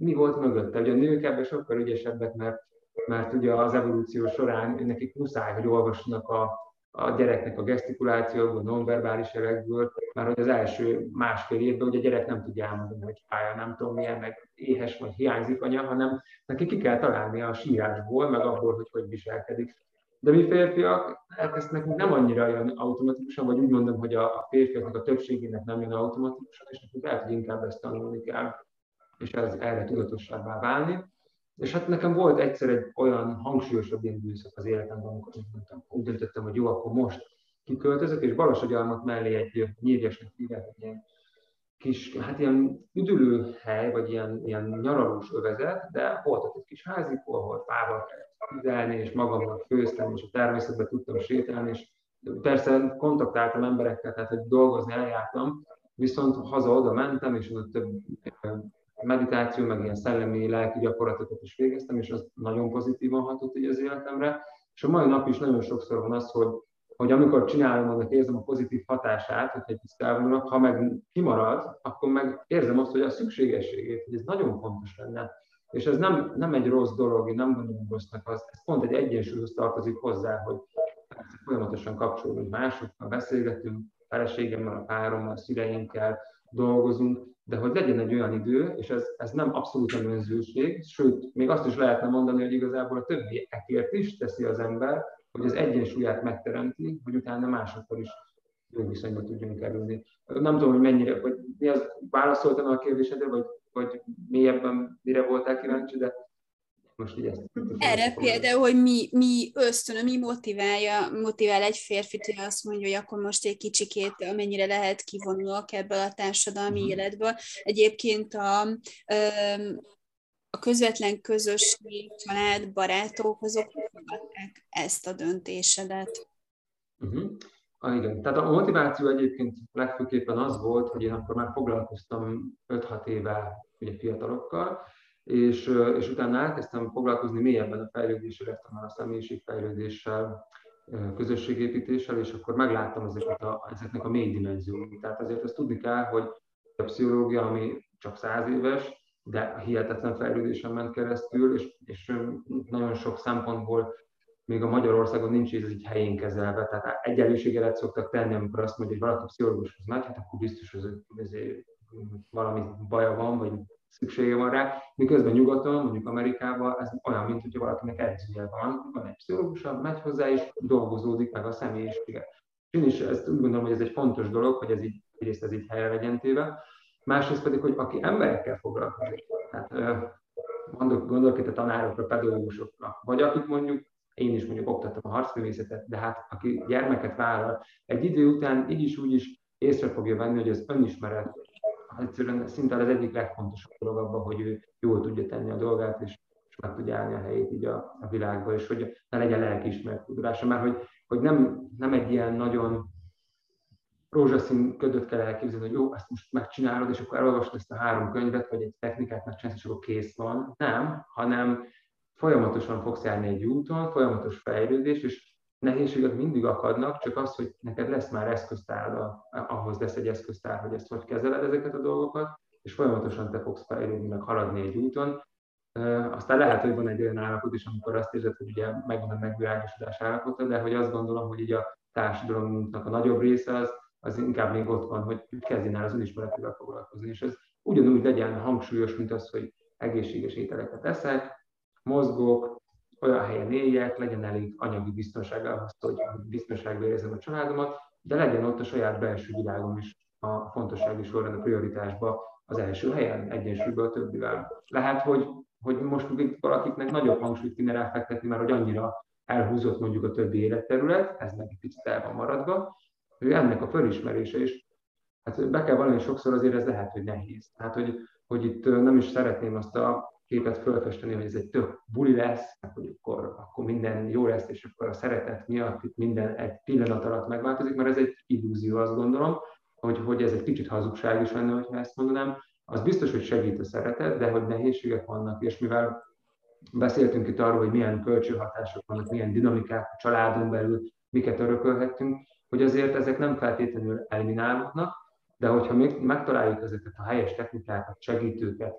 mi volt mögötte. Ugye a nők ebben sokkal ügyesebbek, mert, mert ugye az evolúció során nekik muszáj, hogy olvassanak a, a gyereknek a gesztikulációból, nonverbális jelekből, már hogy az első másfél évben ugye a gyerek nem tudja elmondani, hogy fája, nem tudom milyen, meg éhes vagy hiányzik anya, hanem neki ki kell találni a sírásból, meg abból, hogy hogy viselkedik. De mi férfiak, hát ezt nekünk nem annyira jön automatikusan, vagy úgy mondom, hogy a férfiaknak a többségének nem jön automatikusan, és nekünk lehet, hogy inkább ezt tanulni kell, és ez erre tudatosabbá válni. És hát nekem volt egyszer egy olyan hangsúlyosabb időszak az életemben, amikor úgy, mondtam, úgy döntöttem, hogy jó, akkor most kiköltözök, és Balassagyalmat mellé egy nyírjesnek hívják, egy ilyen kis, hát ilyen üdülőhely, vagy ilyen, ilyen nyaralós övezet, de volt ott egy kis házikó, ahol fával kellett tüzelni, és magamnak főztem, és a természetben tudtam sétálni, és persze kontaktáltam emberekkel, tehát hogy dolgozni eljártam, viszont haza-oda mentem, és ott több meditáció, meg ilyen szellemi, lelki gyakorlatokat is végeztem, és az nagyon pozitívan hatott így az életemre. És a mai nap is nagyon sokszor van az, hogy, hogy amikor csinálom, annak érzem a pozitív hatását, hogy egy elvonulok, ha meg kimarad, akkor meg érzem azt, hogy a szükségességét, hogy ez nagyon fontos lenne. És ez nem, nem egy rossz dolog, én nem gondolom rossznak, az, ez pont egy egyensúlyhoz tartozik hozzá, hogy folyamatosan kapcsolódunk másokkal, beszélgetünk, feleségemmel, a párommal, a szüleinkkel dolgozunk, de hogy legyen egy olyan idő, és ez, ez nem abszolút nem önzőség, sőt, még azt is lehetne mondani, hogy igazából a többiekért is teszi az ember, hogy az egyensúlyát megteremti, hogy utána másokkal is jó viszonyba tudjunk kerülni. Nem tudom, hogy mennyire, vagy mi az, válaszoltam a kérdésedre, vagy, vagy mélyebben mire voltál kíváncsi, de Most így ezt, Erre például, hogy mi, mi ösztön, mi motiválja, motivál egy férfit, hogy azt mondja, hogy akkor most egy kicsikét, amennyire lehet kivonulok ebből a társadalmi uh-huh. életből. Egyébként a, a közvetlen közösség, család, barátok, azok ezt a döntésedet. Uh-huh. Ah, igen, tehát a motiváció egyébként legfőképpen az volt, hogy én akkor már foglalkoztam 5-6 éve ugye fiatalokkal, és, és utána elkezdtem foglalkozni mélyebben a fejlődéssel, a személyiségfejlődéssel, közösségépítéssel, és akkor megláttam ezeket a, ezeknek a mély dimenzióit. Tehát azért azt tudni kell, hogy a pszichológia, ami csak száz éves, de hihetetlen fejlődésen ment keresztül, és, és nagyon sok szempontból még a Magyarországon nincs ez így helyén kezelve, tehát egyenlőségelet szoktak tenni, amikor azt mondja, hogy valaki pszichológushoz megy, hát akkor biztos, hogy valami baja van, vagy szüksége van rá, miközben nyugaton, mondjuk Amerikában ez olyan, mint hogyha valakinek edzője van, van egy pszichológus, megy hozzá és dolgozódik meg a személyisége. Én is ezt úgy gondolom, hogy ez egy fontos dolog, hogy ez így, egyrészt ez így helyre legyen téve, másrészt pedig, hogy aki emberekkel foglalkozik, tehát gondolok, gondolok itt a tanárokra, pedagógusokra, vagy akik mondjuk én is mondjuk oktattam a harcművészetet, de hát aki gyermeket vállal, egy idő után így is úgy is észre fogja venni, hogy az önismeret egyszerűen szinte az egyik legfontosabb dolog abban, hogy ő jól tudja tenni a dolgát, és, és meg tudja állni a helyét így a, a világban, és hogy ne legyen lelkiismeret tudása, mert hogy, hogy nem, nem egy ilyen nagyon rózsaszín ködöt kell elképzelni, hogy jó, ezt most megcsinálod, és akkor elolvasod ezt a három könyvet, vagy egy technikát megcsinálsz, és akkor kész van. Nem, hanem folyamatosan fogsz járni egy úton, folyamatos fejlődés, és nehézségek mindig akadnak, csak az, hogy neked lesz már eszköztár, ahhoz lesz egy eszköztár, hogy ezt hogy kezeled ezeket a dolgokat, és folyamatosan te fogsz fejlődni, meg haladni egy úton. Aztán lehet, hogy van egy olyan állapot is, amikor azt érzed, hogy ugye megvan a megvilágosodás állapota, de hogy azt gondolom, hogy így a társadalomnak a nagyobb része az, az inkább még ott van, hogy kezdjen el az önismeretével foglalkozni, és ez ugyanúgy legyen hangsúlyos, mint az, hogy egészséges ételeket eszek, mozgok, olyan helyen éljek, legyen elég anyagi biztonság ahhoz, hogy biztonságban érzem a családomat, de legyen ott a saját belső világom is a fontossági sorrend a prioritásba az első helyen, egyensúlyban a többivel. Lehet, hogy, hogy most valakiknek nagyobb hangsúlyt kéne ráfektetni, mert hogy annyira elhúzott mondjuk a többi életterület, ez meg egy picit el van maradva, hogy ennek a fölismerése is, hát be kell valami sokszor azért ez lehet, hogy nehéz. Tehát, hogy, hogy itt nem is szeretném azt a képet felfesteni, hogy ez egy tök buli lesz, hogy akkor, akkor minden jó lesz, és akkor a szeretet miatt itt minden egy pillanat alatt megváltozik, mert ez egy illúzió, azt gondolom, hogy, hogy ez egy kicsit hazugság is lenne, hogyha ezt mondanám. Az biztos, hogy segít a szeretet, de hogy nehézségek vannak, és mivel beszéltünk itt arról, hogy milyen kölcsönhatások vannak, milyen dinamikák a családon belül, miket örökölhetünk, hogy azért ezek nem feltétlenül eliminálódnak, de hogyha még megtaláljuk ezeket a helyes technikákat, segítőket,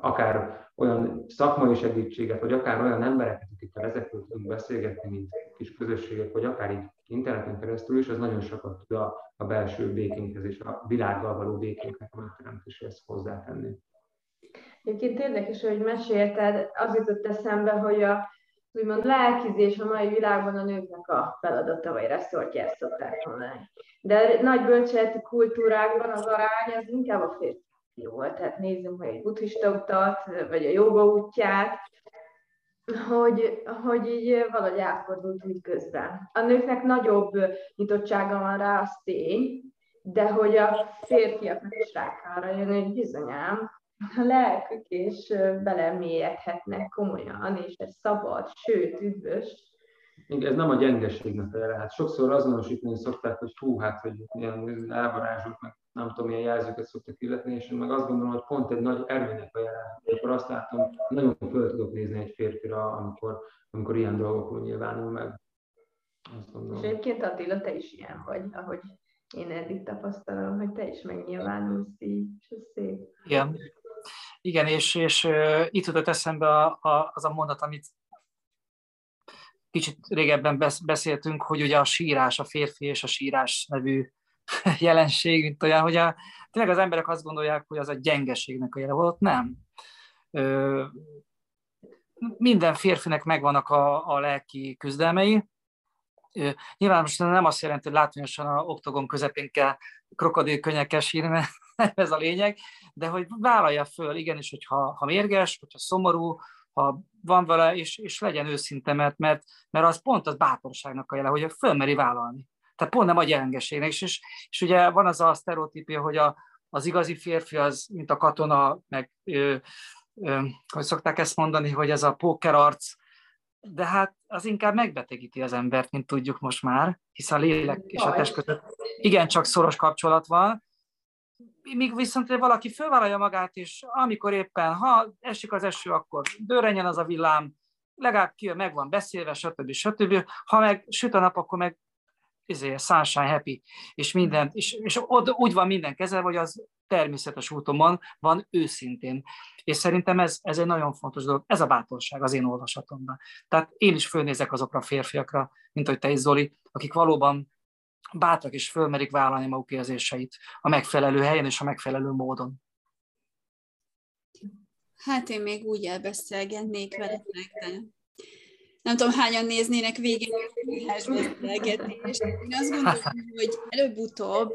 akár olyan szakmai segítséget, vagy akár olyan embereket, akikkel ezekről tudunk beszélgetni, mint kis közösségek, vagy akár így interneten keresztül is, az nagyon sokat tud a, a belső békénkhez és a világgal való békénknek a megteremtéséhez hozzátenni. Egyébként érdekes, hogy mesélted, az jutott eszembe, hogy a úgymond lelkizés a mai világban a nőknek a feladata, vagy reszortja, ezt szokták mondani. De nagy bölcseleti kultúrákban az arány az inkább a férfi jó, tehát nézzünk meg egy buddhista utat, vagy a joga útját, hogy, hogy így valahogy elfordult úgy közben. A nőknek nagyobb nyitottsága van rá, az tény, de hogy a férfiaknak is rá kell jönni, hogy bizonyám, a lelkük és belemélyedhetnek komolyan, és ez szabad, sőt, üdvös. Ez nem a gyengeségnek a jele. Hát sokszor azonosítani szokták, hogy hú, hát, hogy ilyen elvarázsok, meg nem tudom, milyen jelzőket szoktak illetni, és én meg azt gondolom, hogy pont egy nagy erőnek a jelen. Akkor azt látom, nagyon föl tudok nézni egy férfira, amikor, amikor ilyen dolgokról nyilvánul meg. Azt gondolom. És egyébként Attila, te is ilyen vagy, ahogy én eddig tapasztalom, hogy te is megnyilvánulsz így, és ez szép. Igen. Igen, és, és uh, itt jutott eszembe a, a, az a mondat, amit kicsit régebben beszéltünk, hogy ugye a sírás, a férfi és a sírás nevű jelenség, mint olyan, hogy a, tényleg az emberek azt gondolják, hogy az a gyengeségnek a jele volt, nem. Ö, minden férfinek megvannak a, a lelki küzdelmei. Ö, nyilván most nem azt jelenti, hogy látványosan a oktogon közepén kell krokodilkönnyekkel sírni, mert ez a lényeg, de hogy vállalja föl, igenis, hogyha ha mérges, hogyha szomorú, ha van vele, és, és legyen őszinte, mert, mert, mert az pont az bátorságnak a jele, hogy fölmeri vállalni. Tehát pont nem a gyengeségnek. És, és, és ugye van az a sztereotípia, hogy a, az igazi férfi az, mint a katona, meg ö, ö, hogy szokták ezt mondani, hogy ez a pókerarc, de hát az inkább megbetegíti az embert, mint tudjuk most már, hisz a lélek és a test között igencsak szoros kapcsolat van, míg viszont valaki fölvállalja magát, és amikor éppen, ha esik az eső, akkor dőrenjen az a villám, legalább ki, meg van beszélve, stb. stb. Ha meg süt a nap, akkor meg izé, sunshine happy, és minden, és, és ott úgy van minden kezelve, hogy az természetes úton van, van őszintén. És szerintem ez, ez egy nagyon fontos dolog, ez a bátorság az én olvasatomban. Tehát én is fölnézek azokra a férfiakra, mint hogy te is, Zoli, akik valóban bátrak és fölmerik vállalni maguk érzéseit a megfelelő helyen és a megfelelő módon. Hát én még úgy elbeszélgetnék veletek, de nem tudom, hányan néznének végig a beszélgetést. Én azt gondolom, hogy előbb-utóbb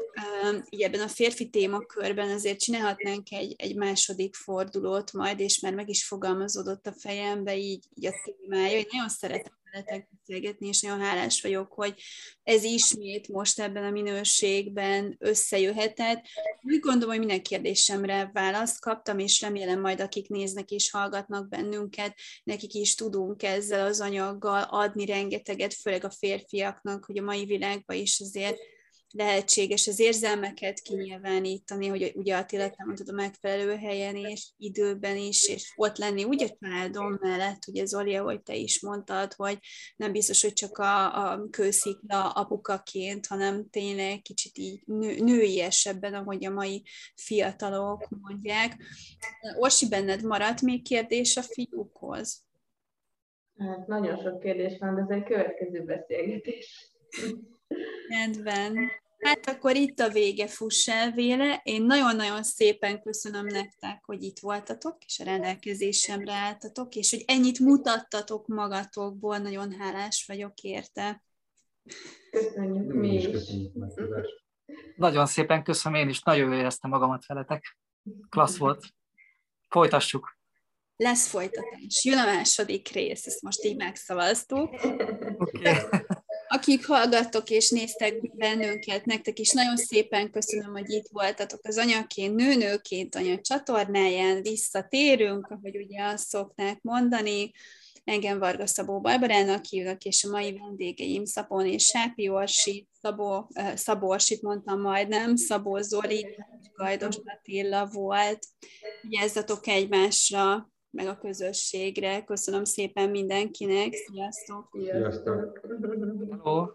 így ebben a férfi témakörben azért csinálhatnánk egy, egy második fordulót majd, és már meg is fogalmazódott a fejembe így, így a témája. Én nagyon szeretem veletek beszélgetni, és nagyon hálás vagyok, hogy ez ismét most ebben a minőségben összejöhetett. Úgy gondolom, hogy minden kérdésemre választ kaptam, és remélem majd, akik néznek és hallgatnak bennünket, nekik is tudunk ezzel az anyaggal adni rengeteget, főleg a férfiaknak, hogy a mai világban is azért lehetséges az érzelmeket kinyilvánítani, hogy ugye Attila, te mondtad a megfelelő helyen és időben is, és ott lenni úgy a családom mellett, ugye Zoli, hogy te is mondtad, hogy nem biztos, hogy csak a, a kőszikla apukaként, hanem tényleg kicsit így nő, nőiesebben, ahogy a mai fiatalok mondják. Orsi, benned maradt még kérdés a fiúkhoz? Hát nagyon sok kérdés van, de ez egy következő beszélgetés. Rendben. Hát akkor itt a vége fuss el véle. Én nagyon-nagyon szépen köszönöm nektek, hogy itt voltatok, és a rendelkezésemre álltatok, és hogy ennyit mutattatok magatokból, nagyon hálás vagyok érte. Köszönjük mi is. Nagyon szépen köszönöm, én is nagyon éreztem magamat veletek. Klassz volt. Folytassuk. Lesz folytatás. Jön a második rész, ezt most így megszavaztuk. Okay akik hallgattok és néztek bennünket, nektek is nagyon szépen köszönöm, hogy itt voltatok az anyaként, nőnőként anya csatornáján, visszatérünk, ahogy ugye azt szokták mondani, engem Varga Szabó Barbarának hívnak, és a mai vendégeim Szapon és Sápi Orsi, Szabó, Szabó Orsit mondtam majdnem, Szabó Zoli, Gajdos Attila volt. Vigyázzatok egymásra, meg a közösségre. Köszönöm szépen mindenkinek. Sziasztok! Sziasztok! Hello.